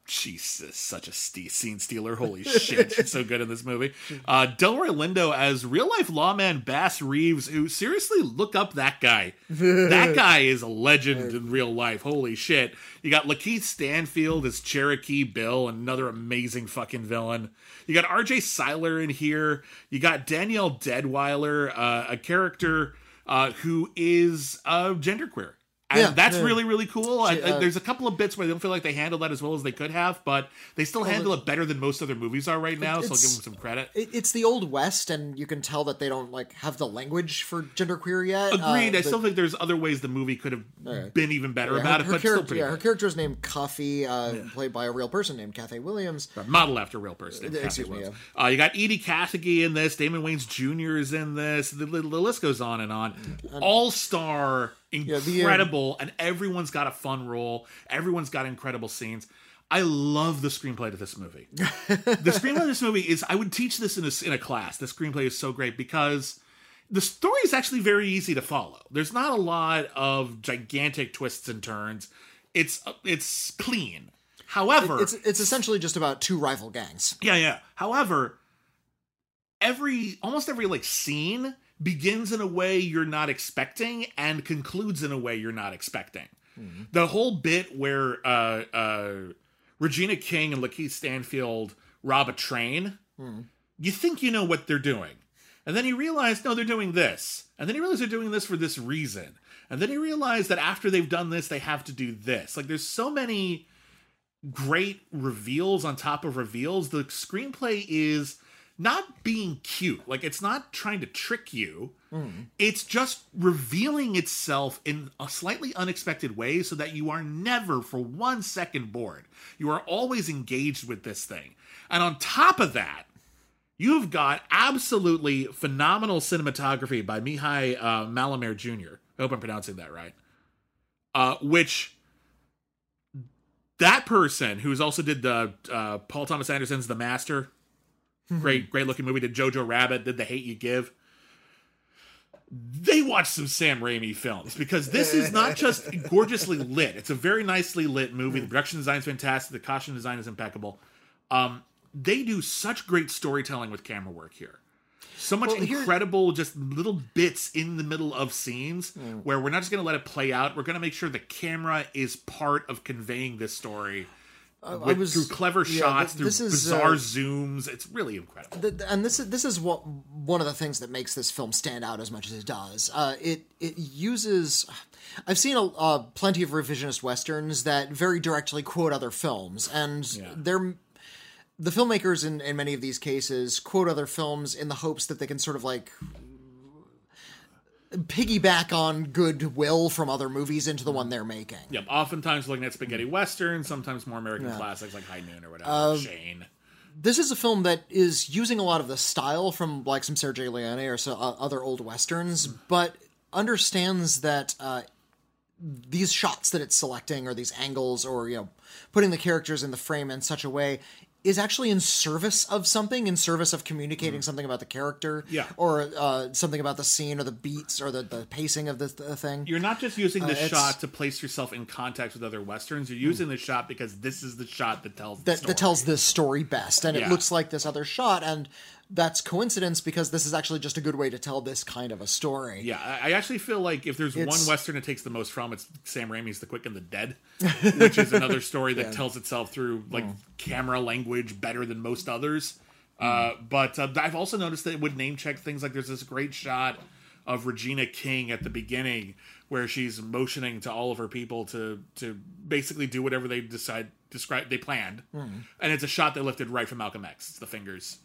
B: Jesus, such a ste- scene stealer. Holy shit. She's so good in this movie. Uh, Delroy Lindo as real life lawman Bass Reeves, who seriously look up that guy. that guy is a legend in real life. Holy shit. You got Lakeith Stanfield as Cherokee Bill, another amazing fucking villain. You got RJ Cyler in here. You got Danielle Deadwyler, uh, a character uh, who is uh, genderqueer. And
A: Yeah,
B: that's
A: yeah.
B: really, really cool. I,
A: She,
B: I-
A: uh,
B: there's a couple of bits where they don't feel like they handle that as well as they could have, but they still handle it better than most other movies are right now, so I'll give them some credit.
A: It, it's the old west, and you can tell that they don't like have the language for genderqueer yet.
B: Agreed.
A: Uh,
B: I
A: but-
B: still think there's other ways the movie could have been even better
A: yeah,
B: about
A: her,
B: it, but
A: her
B: still
A: character,
B: pretty
A: yeah, her
B: good.
A: character is named Cuffee, uh, played by a real person named Cathay Williams.
B: Model after a real person.
A: Uh,
B: Cathay
A: excuse me,
B: Williams. Uh, you got Edi Gathegi in this. Damon Wayans Jr. is in this. The, the, the list goes on and on. All star,
A: um,
B: incredible, and everyone's got a fun role. Everyone's got incredible scenes. I love the screenplay to this movie. the screenplay of this movie is. I would teach this in a, in a class. The screenplay is so great because the story is actually very easy to follow. There's not a lot of gigantic twists and turns. It's it's clean. However,
A: It's it's essentially just about two rival gangs.
B: yeah, yeah. However, every almost every like scene begins in a way you're not expecting and concludes in a way you're not expecting. The whole bit where uh uh Regina King and Lakeith Stanfield rob a train, you think you know what they're doing. And then you realize, no, they're doing this. And then you realize they're doing this for this reason. And then you realize that after they've done this, they have to do this. Like there's so many great reveals on top of reveals. The screenplay is not being cute. Like it's not trying to trick you. It's just revealing itself in a slightly unexpected way so that you are never for one second bored. You are always engaged with this thing. And on top of that, you've got absolutely phenomenal cinematography by Mihai uh, Mălaimare Jr. I hope I'm pronouncing that right. Uh, which that person who's also did the uh, Paul Thomas Anderson's The Master, Mm-hmm. great great looking movie. Did Jojo Rabbit? Did The Hate You Give? They watched some Sam Raimi films because this is not just gorgeously lit. It's a very nicely lit movie. The mm. production design is fantastic. The costume design is impeccable. Um, they do such great storytelling with camera work here. So much
A: Well,
B: incredible, just little bits in the middle of scenes mm. where we're not just going to let it play out. We're going to make sure the camera is part of conveying this story with,
A: was-
B: through clever
A: yeah,
B: shots,
A: th-
B: through
A: is,
B: bizarre
A: uh,
B: zooms. It's really incredible.
A: Th- and this is this is what one of the things that makes this film stand out as much as it does. Uh, it it uses. I've seen a, uh, plenty of revisionist westerns that very directly quote other films, and they're the filmmakers in, in many of these cases quote other films in the hopes that they can sort of like piggyback on goodwill from other movies into the one they're making.
B: Yep. Oftentimes looking at spaghetti western, sometimes more American classics like High Noon or whatever.
A: Um,
B: Shane.
A: this is a film that is using a lot of the style from like some Sergio Leone or so, uh, other old westerns, but understands that uh, these shots that it's selecting or these angles or you know putting the characters in the frame in such a way is actually in service of something, in service of communicating something about the character,
B: Yeah.
A: or uh, something about the scene or the beats or the, the pacing of the, the thing.
B: You're not just using the
A: Uh,
B: shot to place yourself in context with other westerns. You're using the shot because this is the shot that tells the
A: that,
B: story.
A: that tells this story best and
B: Yeah.
A: it looks like this other shot and that's coincidence because this is actually just a good way to tell this kind of a story
B: Yeah, I I actually feel like if there's one western it takes the most from, it's Sam Raimi's The Quick and the Dead, which is another story that tells itself through like camera language better than most others. Uh, but uh, I've also noticed that it would name check things like there's this great shot of Regina King at the beginning where she's motioning to all of her people to to basically do whatever they decide describe they planned, and it's a shot they lifted right from Malcolm X. It's the fingers.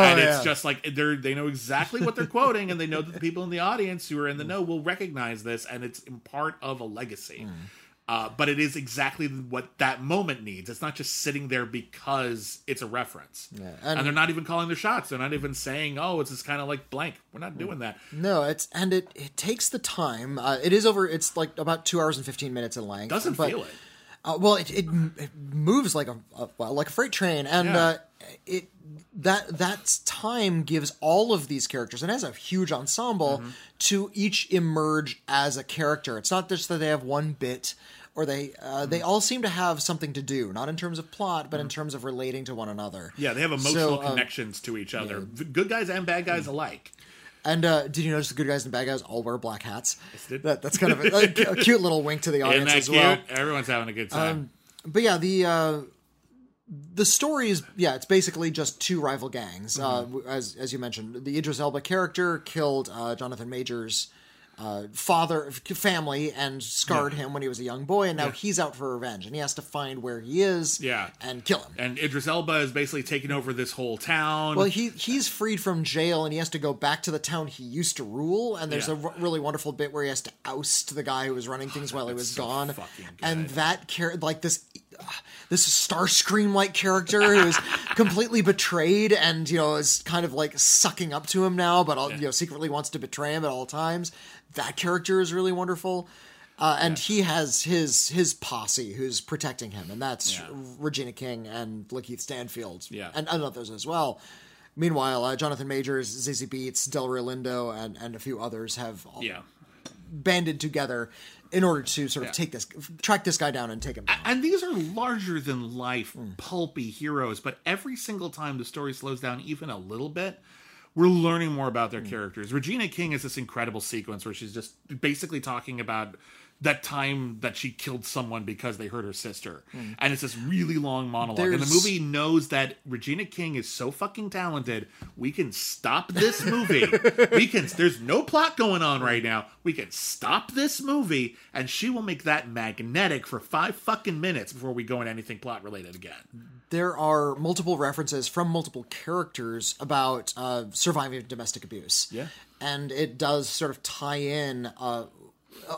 B: And it's
A: yeah.
B: just like they're they know exactly what they're quoting, and they know that the people in the audience who are in the know will recognize this, and it's in part of a legacy. Uh, but it is exactly what that moment needs. It's not just sitting there because it's a reference, and,
A: and-
B: they're not even calling their shots. They're not even saying, "Oh, it's just kind of like blank." We're not doing that.
A: no it's and it it takes the time uh, it is over it's like about two hours and 15 minutes in length
B: Doesn't
A: but,
B: feel it.
A: Uh, well, it, it it moves like a, a well, like a freight train, and
B: Yeah.
A: It that that time gives all of these characters, and has a huge ensemble
B: Mm-hmm.
A: to each emerge as a character. It's not just that they have one bit or they uh, they all seem to have something to do, not in terms of plot, but in terms of relating to one another.
B: Yeah, they have emotional
A: So, um,
B: connections to each other, V- good guys and bad guys alike.
A: And uh, did you notice the good guys and bad guys all wear black hats? That, that's kind of a, a cute little wink to the audience as
B: cute?
A: well.
B: Everyone's having a good time.
A: Um, But yeah, the uh, the story is yeah, it's basically just two rival gangs. Uh,
B: Mm-hmm.
A: as as you mentioned, the Idris Elba character killed uh, Jonathan Majors. Uh, father family and scarred him when he was a young boy and now he's out for revenge and he has to find where he is
B: Yeah.
A: and kill him
B: and Idris Elba is basically taking over this whole town.
A: well he he's freed from jail and he has to go back to the town he used to rule and there's
B: Yeah.
A: a r- really wonderful bit where he has to oust the guy who was running things while he was
B: so
A: gone and that char- like this this Starscream like character who is completely betrayed and you know is kind of like sucking up to him now, but you know secretly wants to betray him at all times. That character is really wonderful, uh, and he has his his posse who's protecting him, and that's
B: Yeah.
A: Regina King and Lakeith Stanfield,
B: Yeah.
A: and, and others as well. Meanwhile, uh, Jonathan Majors, Zazie Beetz, Delroy Lindo, and, and a few others have all
B: yeah.
A: banded together in order to sort of
B: Yeah.
A: take this, track this guy down and take him down.
B: And these are larger than life,
A: Hmm.
B: pulpy heroes, but every single time the story slows down even a little bit, we're learning more about their
A: Hmm.
B: characters. Regina King is this incredible sequence where she's just basically talking about that time that she killed someone because they hurt her sister. And it's this really long monologue. And the. Movie knows that Regina King is so fucking talented. We can stop this movie. we can there's no plot going on right now. We can stop this movie and she will make that magnetic for 5 fucking minutes before we go into anything plot related again.
A: there are multiple references from multiple characters about uh, surviving domestic abuse.
B: Yeah.
A: and it does sort of tie in uh,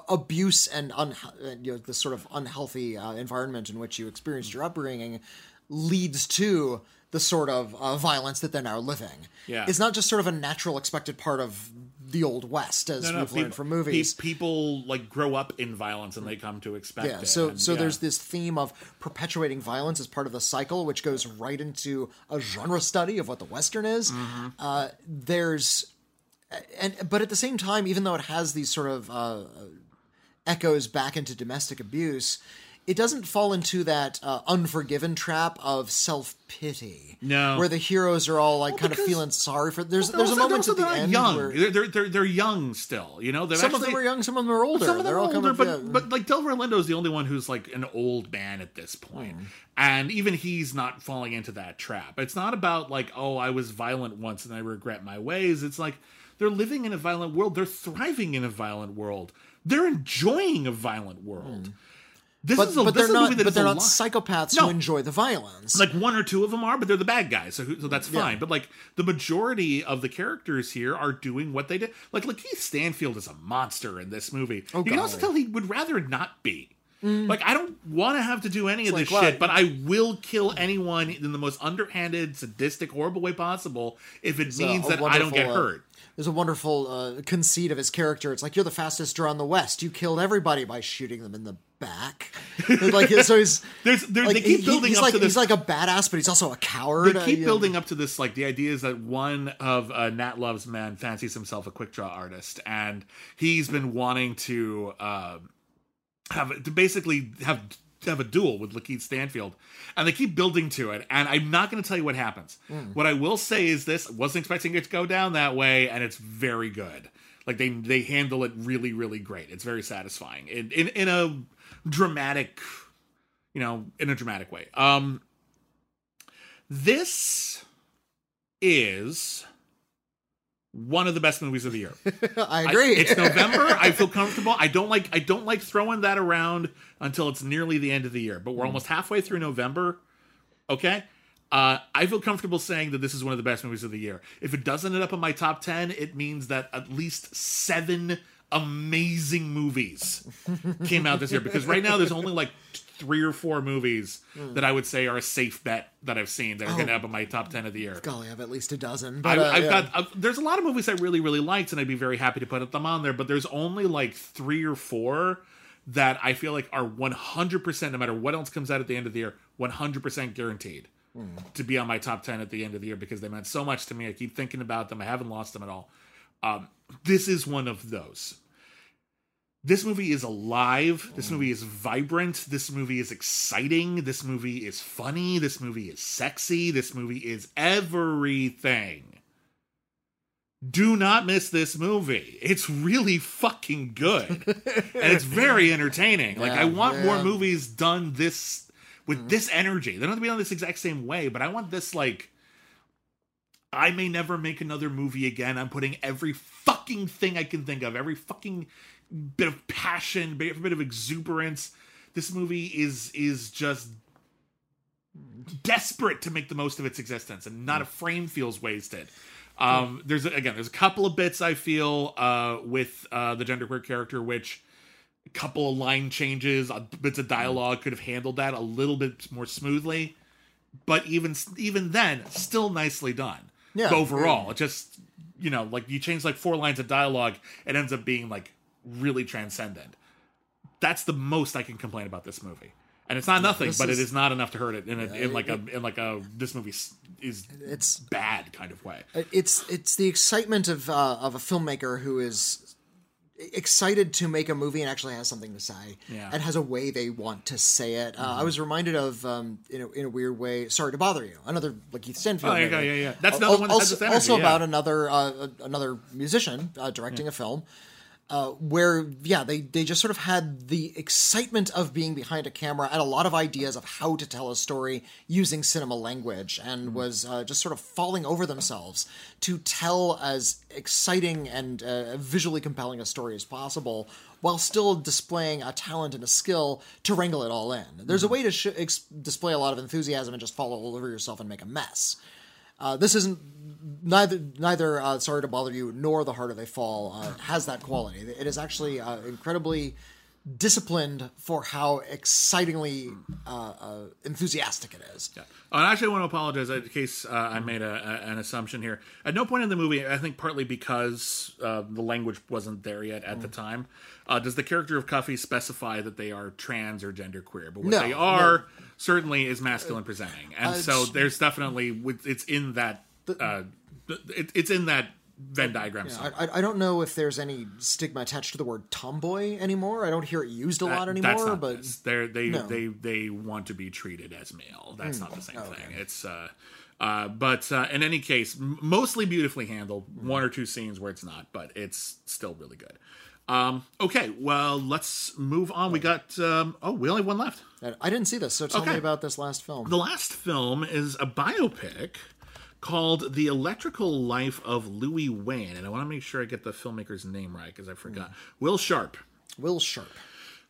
A: abuse and un- you know the sort of unhealthy uh, environment in which you experienced your upbringing leads to the sort of uh, violence that they're now living.
B: Yeah.
A: it's not just sort of a natural expected part of the old west as
B: No, no,
A: we've learned
B: peop-
A: from movies.
B: pe- people like grow up in violence and they come to expect
A: Yeah,
B: it.
A: so
B: and,
A: so
B: yeah.
A: there's this theme of perpetuating violence as part of the cycle, which goes right into a genre study of what the Western is.
B: Mm-hmm.
A: Uh, there's, and but at the same time, even though it has these sort of uh, echoes back into domestic abuse, it doesn't fall into that uh, unforgiven trap of self pity.
B: No.
A: where the heroes are all like kind of feeling sorry for. There's
B: They're
A: there's a moment at the end
B: young.
A: where
B: They're, they're they're they're young still. You know,
A: some of
B: actually,
A: them are young, some of them are older.
B: Some of them
A: They're
B: are
A: all
B: older, but
A: yeah.
B: but like Delroy Lindo is the only one who's like an old man at this point,
A: Hmm.
B: and even he's not falling into that trap. It's not about like oh I was violent once and I regret my ways. It's like they're living in a violent world. They're thriving in a violent world. They're enjoying a violent world. This
A: Hmm. but,
B: is a,
A: but
B: this
A: they're
B: is a movie
A: not. But they're not psychopaths
B: No.
A: who enjoy the violence.
B: like one or two of them are, but they're the bad guys, so, who- so that's fine. But like the majority of the characters here are doing what they did. Like Lakeith Stanfield is a monster in this movie. you can also tell he would rather not be. Like I don't want to have to do any of this
A: like,
B: shit, but I will kill anyone in the most underhanded, sadistic, horrible way possible if it means that I don't get
A: uh,
B: hurt.
A: There's a wonderful uh, conceit of his character. It's like you're the fastest draw in the West. You killed everybody by shooting them in the back. like so, he's
B: There's, there,
A: like
B: they keep
A: he-
B: building
A: he's
B: up
A: like
B: to this.
A: he's like a badass, but he's also a coward.
B: they
A: uh,
B: keep
A: know.
B: building up to this like the idea is that one of uh, Nat Love's men fancies himself a quick draw artist, and he's been wanting to uh, have to basically have have a duel with Lakeith Stanfield, and they keep building to it. And I'm not going to tell you what happens. What I will say is this: wasn't expecting it to go down that way, and it's very good. Like they they handle it really really great. It's very satisfying in in, in a dramatic, you know, in a dramatic way. Um, this is one of the best movies of the year.
A: I
B: I-
A: agree.
B: it's November. I feel comfortable. I don't like I don't like throwing that around until it's nearly the end of the year. But we're almost halfway through November. Okay. Uh, I feel comfortable saying that this is one of the best movies of the year. If it doesn't end up in my top ten, it means that at least seven amazing movies came out this year. Because right now there's only like three or four movies that I would say are a safe bet that I've seen that are going to end up in my top ten of the year.
A: Golly, I have at least a dozen.
B: I,
A: But uh,
B: I've
A: yeah.
B: got uh, there's a lot of movies I really really liked, and I'd be very happy to put them on there. But there's only like three or four that I feel like are 100 percent, no matter what else comes out at the end of the year, 100 percent guaranteed to be on my top 10 at the end of the year because they meant so much to me. I keep thinking about them. I haven't lost them at all. Um, this is one of those. this movie is alive. This movie is vibrant. This movie is exciting. This movie is funny. This movie is sexy. This movie is everything. Do not miss this movie. It's really fucking good. and it's very entertaining. Like, I
A: Yeah,
B: want more movies done this with mm-hmm. this energy. They don't have to be done this exact same way, but I want this, like, I may never make another movie again. I'm putting every fucking thing I can think of, every fucking bit of passion, every bit of exuberance. This movie is is just desperate to make the most of its existence, and not a mm. frame feels wasted. Um, there's again, there's a couple of bits I feel uh, with uh, the genderqueer character, which a couple of line changes, uh, bits of dialogue could have handled that a little bit more smoothly. But even even then, still nicely done.
A: Yeah.
B: overall, it just you know, like you change like four lines of dialogue, it ends up being like really transcendent. That's the most I can complain about this movie. And it's not nothing,
A: this
B: but
A: is-
B: it is not enough to hurt it in, a, in like a in like a this movie is
A: It's
B: bad kind of way.
A: it's it's the excitement of uh, of a filmmaker who is excited to make a movie and actually has something to say
B: Yeah.
A: and has a way they want to say it. Uh, I
B: Mm-hmm.
A: was reminded of um, in a, in a weird way. Sorry to bother you. Another like Keith Stanfield.
B: Oh, yeah, yeah, yeah, yeah. That's another one that has
A: also,
B: energy,
A: also
B: yeah.
A: about another uh, another musician uh, directing a film. Uh, where yeah they they just sort of had the excitement of being behind a camera and a lot of ideas of how to tell a story using cinema language and
B: Mm-hmm.
A: was uh, just sort of falling over themselves to tell as exciting and uh, visually compelling a story as possible while still displaying a talent and a skill to wrangle it all in there's
B: Mm-hmm.
A: a way to sh- ex- display a lot of enthusiasm and just fall all over yourself and make a mess uh, this isn't neither neither uh, sorry to bother you nor the harder they fall uh, has that quality it is actually uh, incredibly disciplined for how excitingly uh, uh, enthusiastic it is
B: Yeah. And actually, I want to apologize in case uh, I made a, a, an assumption here. At no point in the movie, I think partly because uh, the language wasn't there yet at the time, uh, does the character of Cuffee specify that they are trans or genderqueer. But what
A: No,
B: they are certainly is masculine presenting, and so there's definitely with- it's in that uh, it, it's in that Venn diagram.
A: I. I- I don't know if there's any stigma attached to the word tomboy anymore. I don't hear it used a lot
B: That-
A: anymore, but
B: this. They're, they
A: No.
B: They they want to be treated as male. That's not the same thing. It's uh, uh, but uh, in any case, m- mostly beautifully handled.
A: Hmm.
B: One or two scenes where it's not, but it's still really good. Um, okay, well, let's move on. We got um, oh, we only have one left.
A: I didn't see this, so tell
B: Okay.
A: me about this last film.
B: The last film is a biopic called The Electrical Life of Louis Wain, and I want to make sure I get the filmmaker's name right because I forgot. Will Sharpe.
A: Will Sharpe.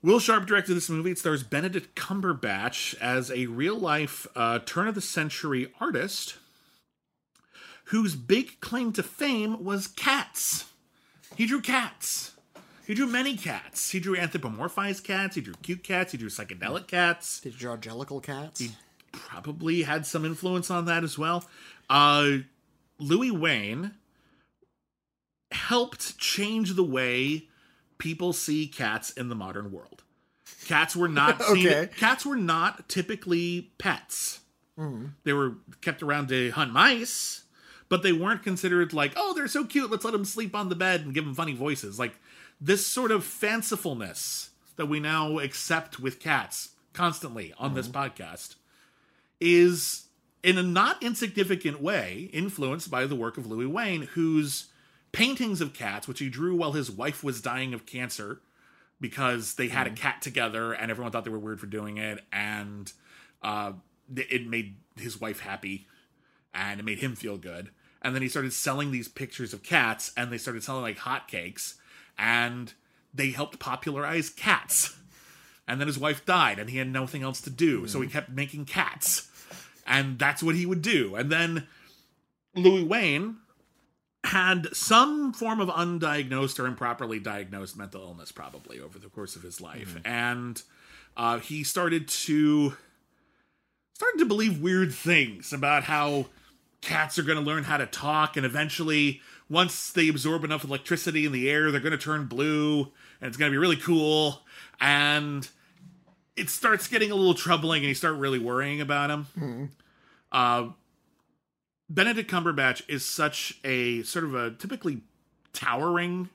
B: Will Sharpe directed this movie. It stars Benedict Cumberbatch as a real life uh, turn of the century artist whose big claim to fame was cats. He drew cats. He drew many cats. He drew anthropomorphized cats. He drew cute cats. He drew psychedelic cats.
A: Did you draw Jellicle cats?
B: He probably had some influence on that as well. Uh, Louis Wain helped change the way people see cats in the modern world. Cats were not seen,
A: Okay.
B: cats were not typically pets. They were kept around to hunt mice, but they weren't considered like, oh, they're so cute. Let's let them sleep on the bed and give them funny voices. Like this sort of fancifulness that we now accept with cats constantly on this podcast is in a not insignificant way influenced by the work of Louis Wain, whose paintings of cats, which he drew while his wife was dying of cancer because they had a cat together and everyone thought they were weird for doing it, and uh, it made his wife happy and it made him feel good. And then he started selling these pictures of cats, and they started selling like hotcakes, and they helped popularize cats. And then his wife died, and he had nothing else to do, so he kept making cats, and that's what he would do. And then Louis Wain had some form of undiagnosed or improperly diagnosed mental illness, probably over the course of his life, and uh, he started to started to believe weird things about how cats are going to learn how to talk and eventually once they absorb enough electricity in the air they're going to turn blue and it's going to be really cool and it starts getting a little troubling and you start really worrying about him uh, benedict cumberbatch is such a sort of a typically towering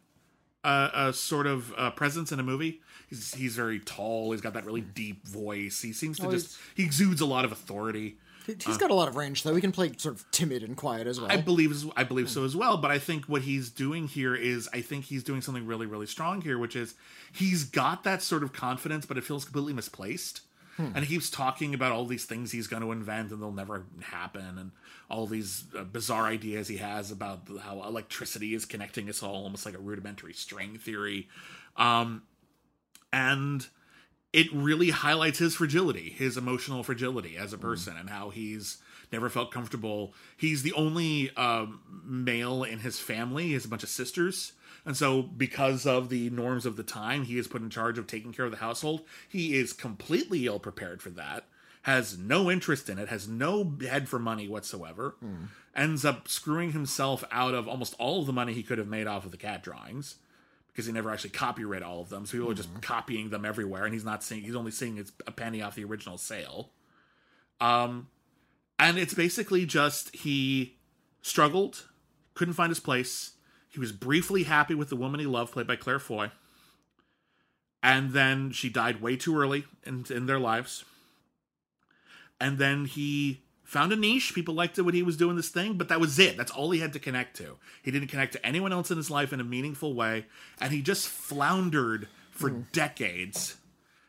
B: uh, a sort of uh, presence in a movie. He's he's very tall. He's got that really deep voice. He seems to just he exudes a lot of authority.
A: He- He's got a lot of range, though. He can play sort of timid and quiet as well.
B: I believe I believe so as well. But I think what he's doing here is I think he's doing something really really strong here, which is he's got that sort of confidence, but it feels completely misplaced. And he keeps talking about all these things he's going to invent and they'll never happen, and all these uh, bizarre ideas he has about how electricity is connecting us all, almost like a rudimentary string theory. Um, and it really highlights his fragility, his emotional fragility as a person, and how he's never felt comfortable. He's the only um, male in his family. He has a bunch of sisters. And so, because of the norms of the time, he is put in charge of taking care of the household. He is completely ill prepared for that, has no interest in it, has no head for money whatsoever, ends up screwing himself out of almost all of the money he could have made off of the cat drawings because he never actually copyright all of them. So people are just copying them everywhere, and he's not seeing. He's only seeing it's a penny off the original sale. Um, and it's basically just he struggled, couldn't find his place. He was briefly happy with the woman he loved, played by Claire Foy, and then she died way too early in in their lives. And then he found a niche. People liked it when he was doing this thing, but that was it. That's all he had to connect to. He didn't connect to anyone else in his life in a meaningful way, and he just floundered for hmm. decades.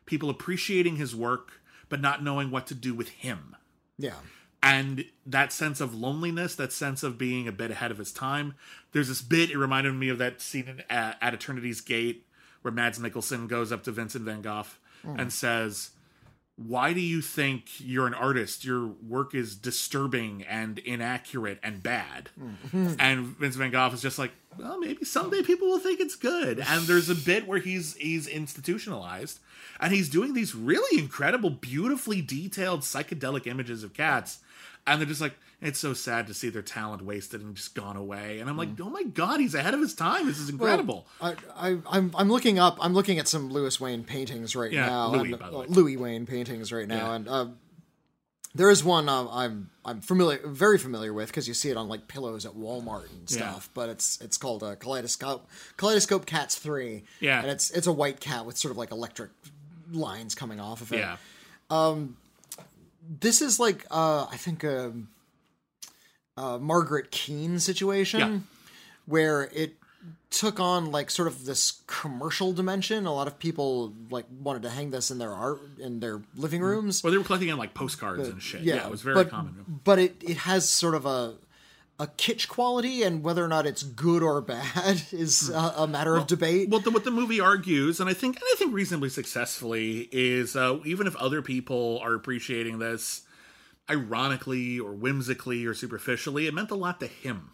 B: People appreciating his work, but not knowing what to do with him.
A: yeah.
B: And that sense of loneliness, that sense of being a bit ahead of his time. There's this bit, it reminded me of that scene in, at, at Eternity's Gate where Mads Mikkelsen goes up to Vincent van Gogh hmm. and says, why do you think you're an artist? Your work is disturbing and inaccurate and bad. Hmm. And Vince Van Gogh is just like, well, maybe someday people will think it's good. And there's a bit where he's he's institutionalized and he's doing these really incredible, beautifully detailed psychedelic images of cats. And they're just like, it's so sad to see their talent wasted and just gone away. And I'm like, oh my god, he's ahead of his time. This is incredible.
A: I, I, I'm, I'm looking up. I'm looking at some Louis Wain paintings right
B: Yeah,
A: now.
B: Louis,
A: and,
B: by the
A: uh,
B: way.
A: Louis Wain paintings right now,
B: Yeah.
A: and uh, there is one uh, I'm I'm familiar, very familiar with because you see it on like pillows at Walmart and
B: Yeah.
A: stuff. But it's it's called a kaleidoscope Kaleidoscope Cats Three.
B: Yeah.
A: and it's it's a white cat with sort of like electric lines coming off of it.
B: yeah.
A: This is like uh I think a, a Margaret Keane situation
B: Yeah.
A: where it took on like sort of this commercial dimension. A lot of people like wanted to hang this in their art in their living mm-hmm. rooms.
B: Well, they were collecting in like postcards and shit. Yeah, it was very
A: but,
B: common.
A: But it it has sort of a a kitsch quality, and whether or not it's good or bad is a, a matter of debate.
B: Well, the, what the movie argues, and I think, and I think reasonably successfully, is uh, even if other people are appreciating this, ironically or whimsically or superficially, it meant a lot to him.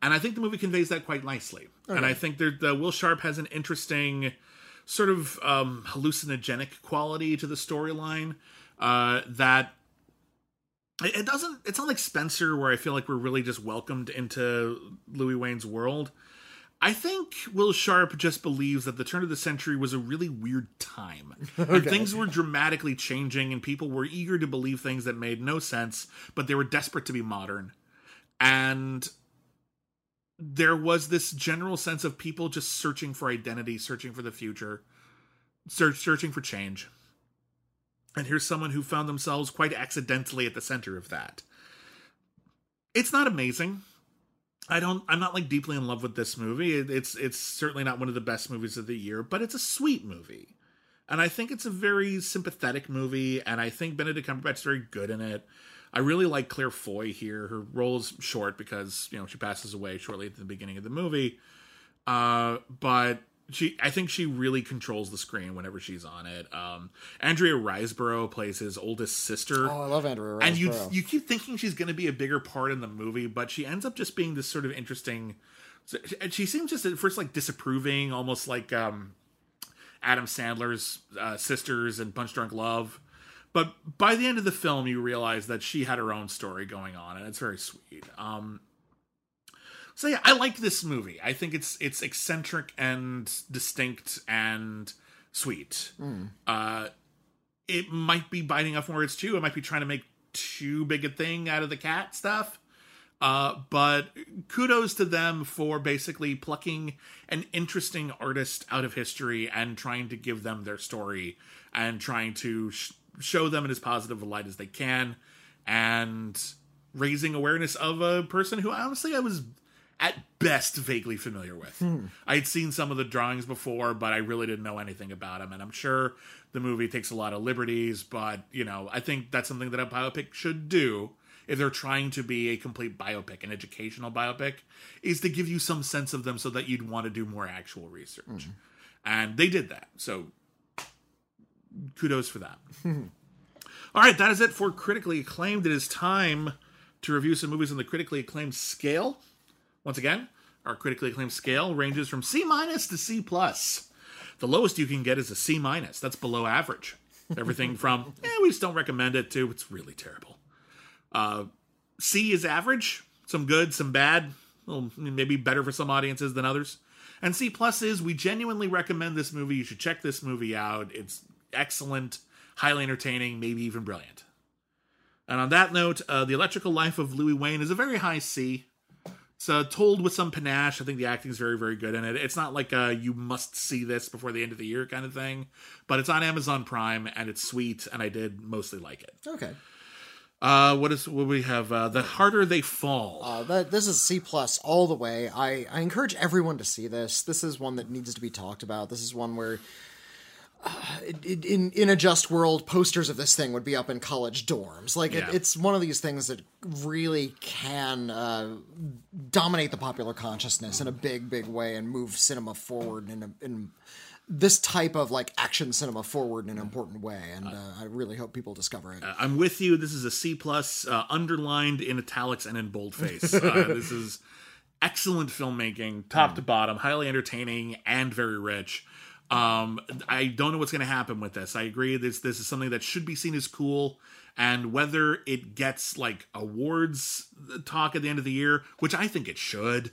B: And I think the movie conveys that quite nicely. And I think there, the Will Sharpe has an interesting sort of um, hallucinogenic quality to the storyline uh, that it it doesn't it's not like spencer where i feel like we're really just welcomed into louis wain's world. I think will sharpe just believes that the turn of the century was a really weird time. And things were dramatically changing and people were eager to believe things that made no sense but they were desperate to be modern. And there was this general sense of people just searching for identity searching for the future search searching for change and here's someone who found themselves quite accidentally at the center of that. It's not amazing. I don't I'm not like deeply in love with this movie. It, it's it's certainly not one of the best movies of the year, but it's a sweet movie. And I think it's a very sympathetic movie and I think Benedict Cumberbatch's very good in it. I really like Claire Foy here. Her role is short because, you know, she passes away shortly at the beginning of the movie. Uh but she I think she really controls the screen whenever she's on it. Um Andrea Riseborough plays his oldest sister.
A: oh, I love Andrew.
B: and you you keep thinking she's going to be a bigger part in the movie, but she ends up just being this sort of interesting and she seems just at first like disapproving, almost like um Adam Sandler's uh, sisters and Punch Drunk Love. But by the end of the film, you realize that she had her own story going on, and it's very sweet. Um, so yeah, I like this movie. I think it's it's eccentric and distinct and sweet. Uh, it might be biting off more its too. It might be trying to make too big a thing out of the cat stuff. Uh, but kudos to them for basically plucking an interesting artist out of history and trying to give them their story and trying to sh- show them in as positive a light as they can and raising awareness of a person who honestly I was at best vaguely familiar with. Hmm. I'd seen some of the drawings before, but I really didn't know anything about him. And I'm sure the movie takes a lot of liberties, but you know, I think that's something that a biopic should do if they're trying to be a complete biopic, an educational biopic, is to give you some sense of them so that you'd want to do more actual research. Hmm. And they did that. So kudos for that. Hmm. All right, that is it for critically acclaimed. It is time to review some movies on the critically acclaimed scale. Once again, our critically acclaimed scale ranges from C minus to C plus. The lowest you can get is a C minus. That's below average. Everything from eh, we just don't recommend it to it's really terrible. Uh, C is average, some good, some bad. Well, maybe better for some audiences than others. And C plus is we genuinely recommend this movie. You should check this movie out. It's excellent, highly entertaining, maybe even brilliant. And on that note, uh, the electrical life of Louis Wain is a very high C. It's uh, told with some panache. I think the acting is very, very good in it. It's not like a you must see this before the end of the year kind of thing, but it's on Amazon Prime and it's sweet, and I did mostly like it.
A: Okay.
B: Uh, what is what we have? Uh, the harder they fall.
A: Uh, that, this is C plus all the way. I, I encourage everyone to see this. This is one that needs to be talked about. This is one where, uh, in in a just world, posters of this thing would be up in college dorms. Like
B: Yeah.
A: it, it's one of these things that really can uh, dominate the popular consciousness in a big, big way and move cinema forward in a, in this type of like action cinema forward in an important way. And uh, I really hope people discover it.
B: I'm with you. This is a C plus, uh, underlined in italics and in boldface. Uh, this is excellent filmmaking, top to bottom, highly entertaining and very rich. Um, I don't know what's going to happen with this. I agree. This this is something that should be seen as cool, and whether it gets like awards talk at the end of the year, which I think it should.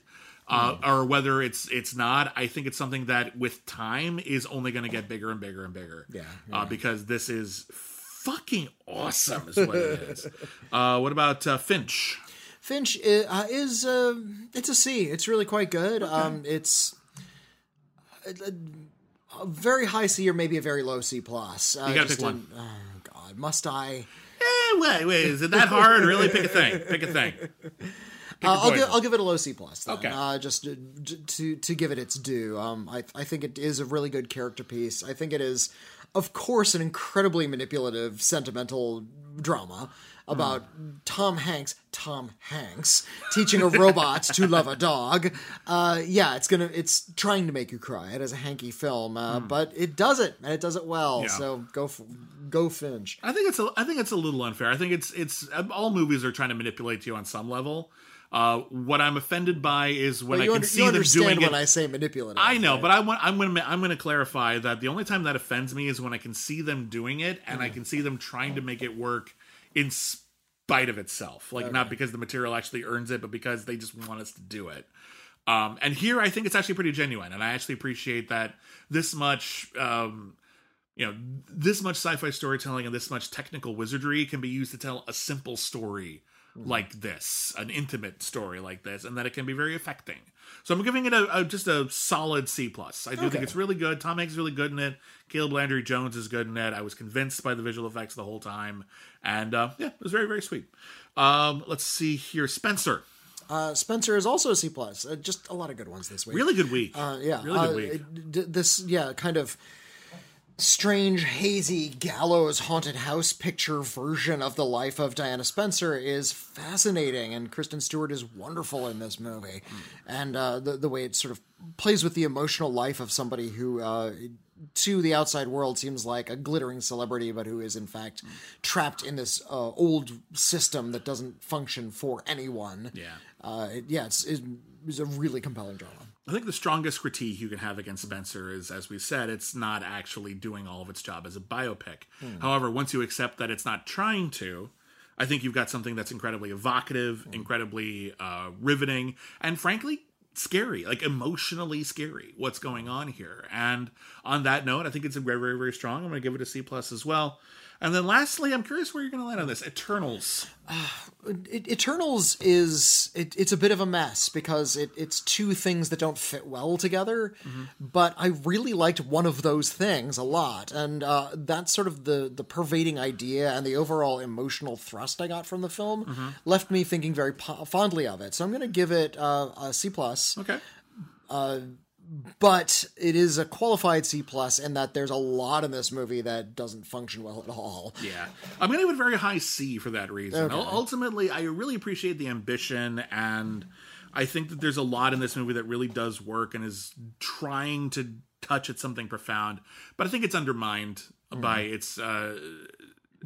B: Uh, or whether it's it's not, I think it's something that with time is only going to get bigger and bigger and bigger.
A: Yeah,
B: Uh, because this is fucking awesome, is what it is. Uh, what about uh, Finch?
A: Finch is, uh, is uh, it's a C. It's really quite good. Um, it's a, very high C or maybe a very low C plus. Uh,
B: You gotta
A: just
B: pick one.
A: oh God, must I?
B: Eh, wait, wait, is it that hard? really, pick a thing. Pick a thing.
A: Uh, I'll give I'll give it a low C plus. Then.
B: Okay.
A: Uh, just to, to to give it its due. Um, I I think it is a really good character piece. I think it is, of course, an incredibly manipulative, sentimental drama about Tom Hanks. Tom Hanks teaching a robot to love a dog. Uh, yeah, it's gonna it's trying to make you cry. It is a hanky film, uh, but it does it and it does it well.
B: Yeah.
A: So go go Finch.
B: I think it's a, I think it's a little unfair. I think it's it's all movies are trying to manipulate you on some level. Uh, what I'm offended by is when I can
A: under,
B: see
A: you
B: them doing
A: when
B: it.
A: I say manipulative.
B: I know,
A: right?
B: but I want I'm gonna I'm gonna clarify that the only time that offends me is when I can see them doing it and I can see them trying to make it work in spite of itself. Like not because the material actually earns it, but because they just want us to do it. Um, and here I think it's actually pretty genuine, and I actually appreciate that this much. Um, you know, this much sci-fi storytelling and this much technical wizardry can be used to tell a simple story like this, an intimate story like this, and that it can be very affecting. So I'm giving it a, a just a solid C plus. I do
A: Okay.
B: think it's really good. Tom Hanks is really good in it. Caleb Landry Jones is good in it. I was convinced by the visual effects the whole time, and uh, yeah, it was very very sweet. Um, let's see here, Spencer.
A: Uh, Spencer is also a C plus. Uh, just a lot of good ones this week.
B: Really good week.
A: Uh, yeah,
B: really good
A: uh,
B: week.
A: d- this yeah kind of strange, hazy gallows haunted house picture version of the life of Diana Spencer is fascinating, and Kristen Stewart is wonderful in this movie, and uh, the the way it sort of plays with the emotional life of somebody who. Uh, to the outside world seems like a glittering celebrity, but who is in fact trapped in this uh, old system that doesn't function for anyone.
B: Yeah.
A: uh, it- yeah, it's, it's a really compelling drama.
B: I think the strongest critique you can have against Spencer is, as we said, it's not actually doing all of its job as a biopic. However, once you accept that it's not trying to, I think you've got something that's incredibly evocative, incredibly uh, riveting, and frankly, scary, like emotionally scary. What's going on here? And on that note, I think it's very, very, very strong. I'm going to give it a C plus as well. And then lastly, I'm curious where you're going to land on this. Eternals.
A: It, Eternals is it, it's a bit of a mess because it, it's two things that don't fit well together. But I really liked one of those things a lot, and uh, that's sort of the the pervading idea and the overall emotional thrust I got from the film left me thinking very po- fondly of it. So I'm going to give it uh, a C plus.
B: Okay.
A: But it is a qualified C plus in that there's a lot in this movie that doesn't function well at all.
B: Yeah, I'm going to give it a very high C for that reason. U- Ultimately, I really appreciate the ambition, and I think that there's a lot in this movie that really does work and is trying to touch at something profound. But I think it's undermined by its uh,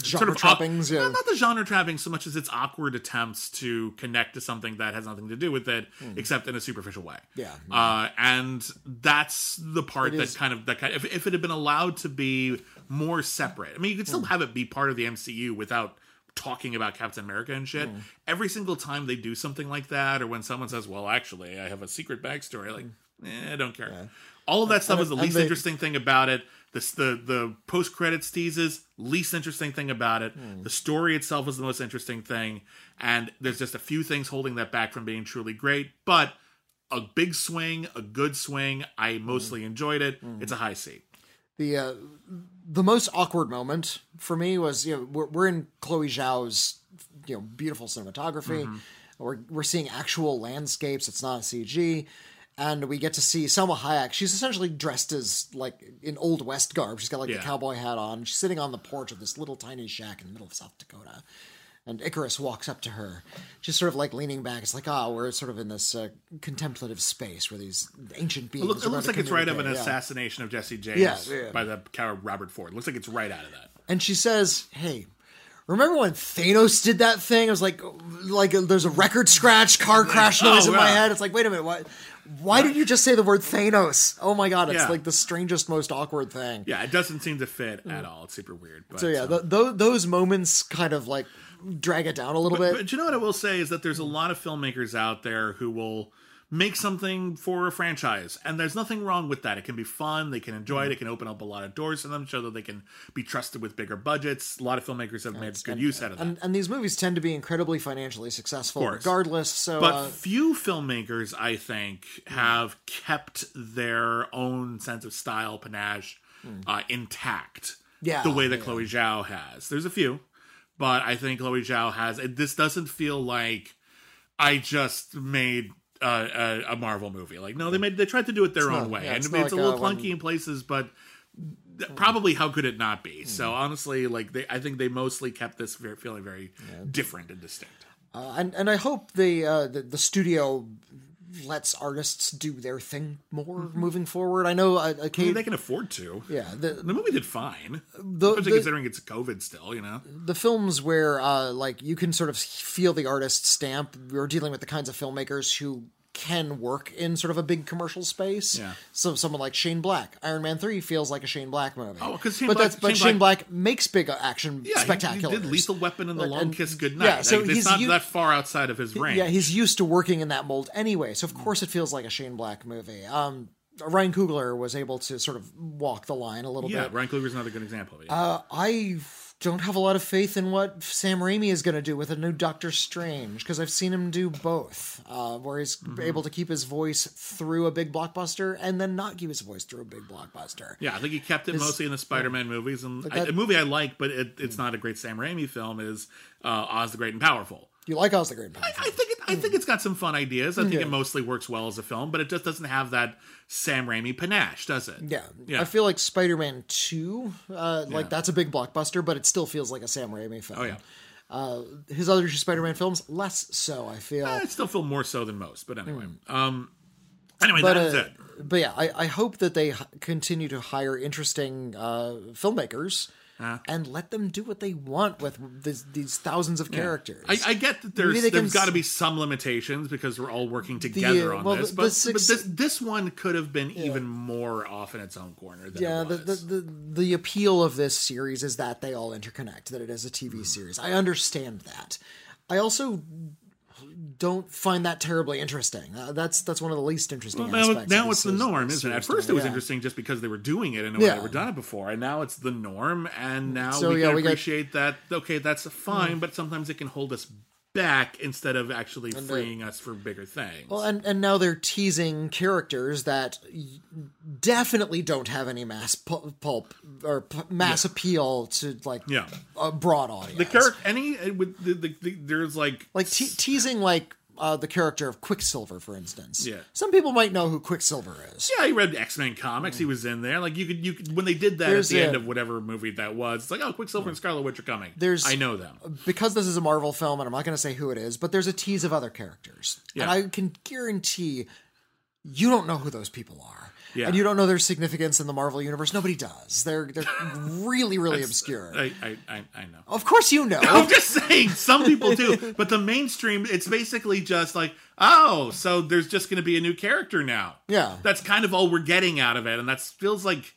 A: Genre
B: op-
A: trappings, yeah.
B: not, not the genre trappings so much as its awkward attempts to connect to something that has nothing to do with it, except in a superficial way.
A: Hmm. Yeah.
B: uh, and that's the part
A: It
B: that
A: is-
B: kind of that kind. If, if it had been allowed to be more separate, I mean, you could still
A: Hmm.
B: have it be part of the MCU without talking about Captain America and
A: Hmm.
B: shit. Every single time they do something like that, or when someone says, "Well, actually, I have a secret backstory," like, eh, I don't care. All of that stuff is the
A: Hmm.
B: least
A: they-
B: interesting thing about it. This the the post credits teases least interesting thing about it.
A: Hmm.
B: The story itself is the most interesting thing, and there's just a few things holding that back from being truly great. But a big swing, a good swing. I mostly enjoyed it. It's a high C.
A: the uh, the most awkward moment for me was you know we're, we're in Chloe Zhao's you know beautiful cinematography. We're we're seeing actual landscapes. It's not a CG. And we get to see Salma Hayek. She's essentially dressed as like in old west garb. She's got like
B: Yeah.
A: the cowboy hat on. She's sitting on the porch of this little tiny shack in the middle of South Dakota. And Ikaris walks up to her, just sort of like leaning back. It's like, oh, we're sort of in this uh, contemplative space where these ancient beings.
B: It, look- it looks like it's right out of an.
A: Yeah.
B: assassination of Jesse James
A: Yeah, yeah.
B: by the character Robert Ford. looks like it's right out of that.
A: and she says, "Hey, remember when Thanos did that thing? I was like, like there's a record scratch, car crash noise
B: oh,
A: in my head. It's like, wait a minute, what? Why did you just say the word Thanos? Oh my god, it's
B: Yeah.
A: like the strangest, most awkward thing.
B: Yeah, it doesn't seem to fit at all. It's super weird. But,
A: Mm. So yeah,
B: um,
A: th- th- those moments kind of like drag it down a little bit.
B: But you know what I will say is that there's a lot of filmmakers out there who will make something for a franchise, and there's nothing wrong with that. It can be fun. They can enjoy it. It can open up a lot of doors for them, show that they can be trusted with bigger budgets. A lot of filmmakers have made good use out of that.
A: and, and these movies tend to be incredibly financially successful, regardless. So,
B: but
A: uh,
B: few filmmakers, I think, have kept their own sense of style, panache, uh, intact.
A: Yeah,
B: the way that
A: yeah.
B: Chloe Zhao has. There's a few, but I think Chloe Zhao has. It, this doesn't feel like I just made. Uh, a, a Marvel movie, like no, they made they tried to do it their own
A: not-
B: way,
A: yeah,
B: and
A: it's
B: it's,
A: not
B: a
A: like,
B: little
A: uh, when-
B: clunky in places, but th- probably how could it not be? So honestly, like they, I think they mostly kept this very, feeling very different and distinct.
A: uh, and and I hope the, uh, the the studio lets artists do their thing more moving forward. I know, uh, uh,
B: I mean, they can afford to.
A: yeah, the,
B: The movie did fine,
A: the,
B: especially
A: the,
B: considering it's COVID still. You know,
A: the films where uh, like you can sort of feel the artist stamp. We're dealing with the kinds of filmmakers who can work in sort of a big commercial space.
B: Yeah.
A: So someone like Shane Black, Iron Man three feels like a Shane Black movie.
B: Oh, 'cause Shane
A: but
B: Black-
A: that's but
B: Shane
A: Shane Black, makes big action
B: yeah, he-
A: spectacular.
B: He, did Lethal Weapon and The Long
A: and-
B: Kiss Goodnight.
A: yeah, so
B: like,
A: he's
B: it's not
A: u-
B: that far outside of his range.
A: Yeah, he's used to working in that mold anyway, so of course it feels like a Shane Black movie. Um, Ryan Coogler was able to sort of walk the line a little
B: yeah.
A: bit.
B: Yeah, Ryan Coogler's another good example. Of it.
A: Uh, I don't have a lot of faith in what Sam Raimi is going to do with a new Doctor Strange because I've seen him do both, uh, where he's
B: Mm-hmm.
A: able to keep his voice through a big blockbuster and then not keep his voice through a big blockbuster.
B: Yeah, I think he kept it mostly in the Spider-Man movies, and I,
A: that-
B: a movie I like, but it, it's not a great Sam Raimi film. Is uh, Oz the Great and Powerful?
A: You like Oz the Great and Powerful?
B: I think it, I think it's got some fun ideas. I think
A: Yeah.
B: it mostly works well as a film, but it just doesn't have that Sam Raimi panache, does it?
A: Yeah.
B: Yeah.
A: I feel like Spider-Man Two, uh, like
B: Yeah.
A: that's a big blockbuster, but it still feels like a Sam Raimi film.
B: Oh yeah,
A: His other Spider-Man films, less so. I feel.
B: I still feel more so than most, but anyway. Um, anyway,
A: but
B: that's
A: uh,
B: it.
A: but yeah, I, I hope that they h- continue to hire interesting uh, filmmakers
B: Uh.
A: and let them do what they want with this, these thousands of characters.
B: I, I get that there's there's got to be some limitations because we're all working together
A: uh,
B: on
A: well,
B: this,
A: the-
B: but,
A: the
B: but this this one could have been even more off in its own corner. Than
A: yeah,
B: it
A: the, the, the the appeal of this series is that they all interconnect, that it is a
B: Mm-hmm.
A: TV series. I understand that. I also don't find that terribly interesting. Uh, that's that's one of the least interesting
B: Now,
A: aspects.
B: now
A: of
B: it's the norm, isn't it? At first, it was
A: yeah.
B: interesting just because they were doing it and
A: Yeah.
B: they never done it before, and now it's the norm. And now
A: So,
B: we
A: yeah,
B: can
A: we got-
B: appreciate that. Okay, that's fine, but sometimes it can hold us back instead of actually freeing us for bigger things.
A: Well, and and now they're teasing characters that definitely don't have any mass pu- pulp or mass appeal to like
B: Yeah.
A: a broad audience.
B: the character, any uh, with the, the, the there's like
A: like te- teasing like uh, the character of Quicksilver, for instance.
B: Yeah.
A: some people might know who Quicksilver is.
B: Yeah, he read X Men comics. He was in there. Like you could, you could when they did that
A: There's
B: at the
A: a-
B: end of whatever movie that was. It's like, oh, Quicksilver and Scarlet Witch are coming.
A: There's-
B: I know them.
A: because this is a Marvel film, and I'm not going to say who it is, but there's a tease of other characters,
B: Yeah.
A: and I can guarantee you don't know who those people are,
B: Yeah.
A: and you don't know their significance in the Marvel universe. Nobody does. They're they're really really obscure.
B: I, I, I, I know.
A: Of course, you know.
B: I'm just saying, some people do, but the mainstream, it's basically just like, oh, so there's just going to be a new character now.
A: Yeah.
B: that's kind of all we're getting out of it, and that feels like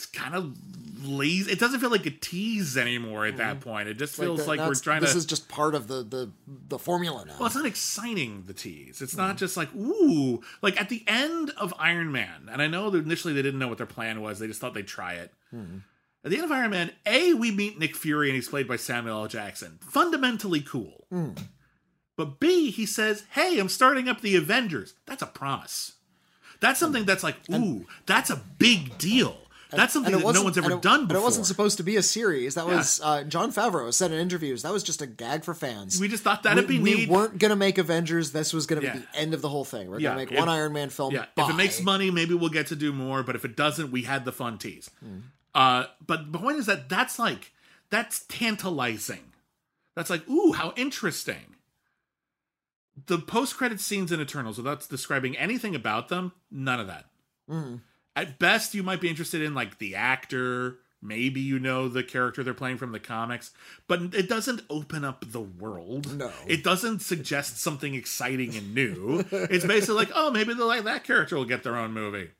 B: it's kind of lazy. It doesn't feel like a tease anymore at that mm. point. It just feels
A: that-
B: like we're trying
A: This
B: to.
A: This is just part of the the the formula now.
B: Well, it's not exciting, the tease. It's not mm. just like, ooh. Like at the end of Iron Man, and I know that initially they didn't know what their plan was, they just thought they'd try it. Mm-hmm. At the end of Iron Man, A, we meet Nick Fury and he's played by Samuel L. Jackson. Fundamentally cool. Mm. But B, he says, hey, I'm starting up the Avengers. That's a promise. That's something that's like, ooh, that's a big deal. That's something that no one's ever
A: it-
B: done before.
A: it wasn't supposed to be a series. That
B: Yeah.
A: was uh, Jon Favreau said in interviews. That was just a gag for fans.
B: we just thought that'd
A: we,
B: be
A: we
B: neat.
A: weren't gonna make Avengers. This was gonna
B: Yeah.
A: be the end of the whole thing. We're
B: Yeah,
A: gonna make
B: if-
A: one Iron Man film.
B: Yeah, if it makes money, maybe we'll get to do more. But if it doesn't, we had the fun tease.
A: Hmm.
B: Uh, but the point is that that's like that's tantalizing. That's like, ooh, how interesting. The post-credit scenes in Eternals, without describing anything about them, none of that.
A: Hmm.
B: At best, you might be interested in like the actor. Maybe you know the character they're playing from the comics, but it doesn't open up the world.
A: No.
B: It doesn't suggest something exciting and new. it's basically like, oh, maybe like that character will get their own movie.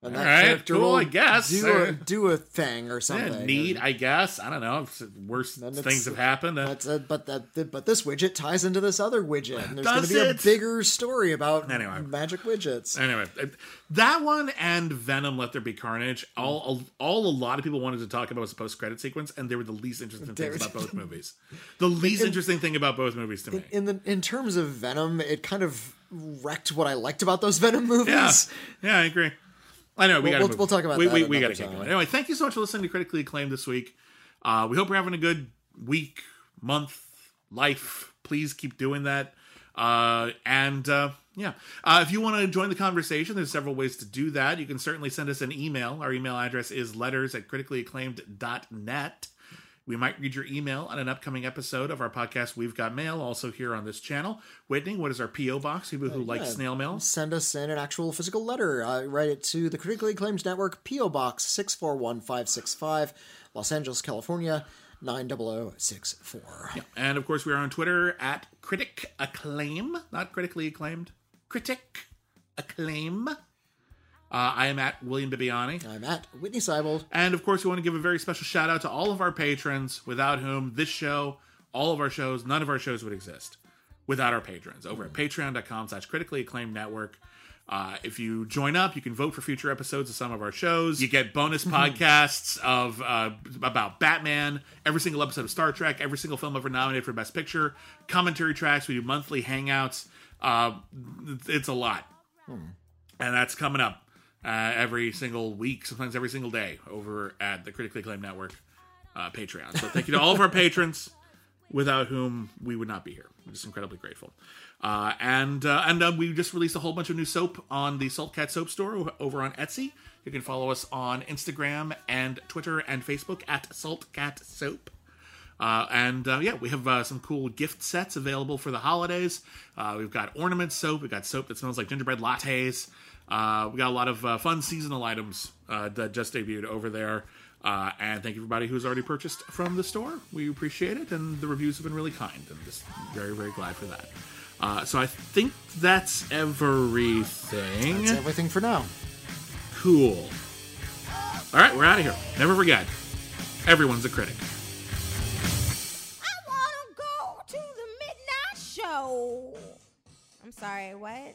A: And that
B: right,
A: character
B: cool,
A: will
B: I guess.
A: do a do a thing or
B: Yeah,
A: something.
B: neat, I guess. I don't know. If worse things have happened.
A: That's a, but that but this widget ties into this other widget, and there's going to be a bigger story about
B: Anyway.
A: magic widgets.
B: anyway, uh, that one and Venom: Let There Be Carnage. All, all a lot of people wanted to talk about was the post-credit sequence, and they were the least interesting things about both movies. The least interesting thing about both movies to me.
A: In the in terms of Venom, it kind of wrecked what I liked about those Venom movies.
B: Yeah, yeah, I agree. I know we
A: We'll-
B: got.
A: we'll- we'll talk about
B: we,
A: that
B: We, we got to keep
A: time.
B: going. Anyway, thank you so much for listening to critically acclaimed this week. Uh, we hope you're having a good week, month, life. Please keep doing that. Uh, and uh, yeah, uh, if you want to join the conversation, there's several ways to do that. You can certainly send us an email. Our email address is letters at criticallyacclaimed.net. We might read your email on an upcoming episode of our podcast, We've Got Mail, also here on this channel. Witney, what is our P.O. box? People who like
A: yeah.
B: snail mail?
A: Send us in an actual physical letter. Uh, write it to the Critically Acclaimed Network, P.O. Box 641565, Los Angeles, California, 90064.
B: And of course, we are on Twitter at Critic Acclaim, not critically acclaimed. Critic Acclaim. Uh, I am at William Bibbiani.
A: I'm at Witney Seibold.
B: And of course, we want to give a very special shout out to all of our patrons, without whom this show, all of our shows, none of our shows would exist without our patrons over at patreon.com slash critically acclaimed network. Uh, if you join up, you can vote for future episodes of some of our shows. You get bonus podcasts of uh, about Batman, every single episode of Star Trek, every single film ever nominated for Best Picture, commentary tracks. We do monthly hangouts. Uh, it's a lot and that's coming up uh, every single week, sometimes every single day, over at the Critically Acclaimed Network uh, Patreon. So thank you to all of our patrons, without whom we would not be here. We're just incredibly grateful. Uh, and uh, and uh, we just released a whole bunch of new soap on the Salt Cat Soap Store over on Etsy. You can follow us on Instagram and Twitter and Facebook at Salt Cat Soap. Uh, and uh, yeah, we have uh, some cool gift sets available for the holidays. Uh, we've got ornament soap. We've got soap that smells like gingerbread lattes. Uh, we got a lot of uh, fun seasonal items uh, that just debuted over there. Uh, and thank you everybody who's already purchased from the store. We appreciate it, and the reviews have been really kind. I'm just very, very glad for that. Uh, so I think that's everything.
A: That's everything for now.
B: Cool. All right, we're out of here. Never forget, everyone's a critic.
C: I wanna go to the midnight show. I'm sorry, what?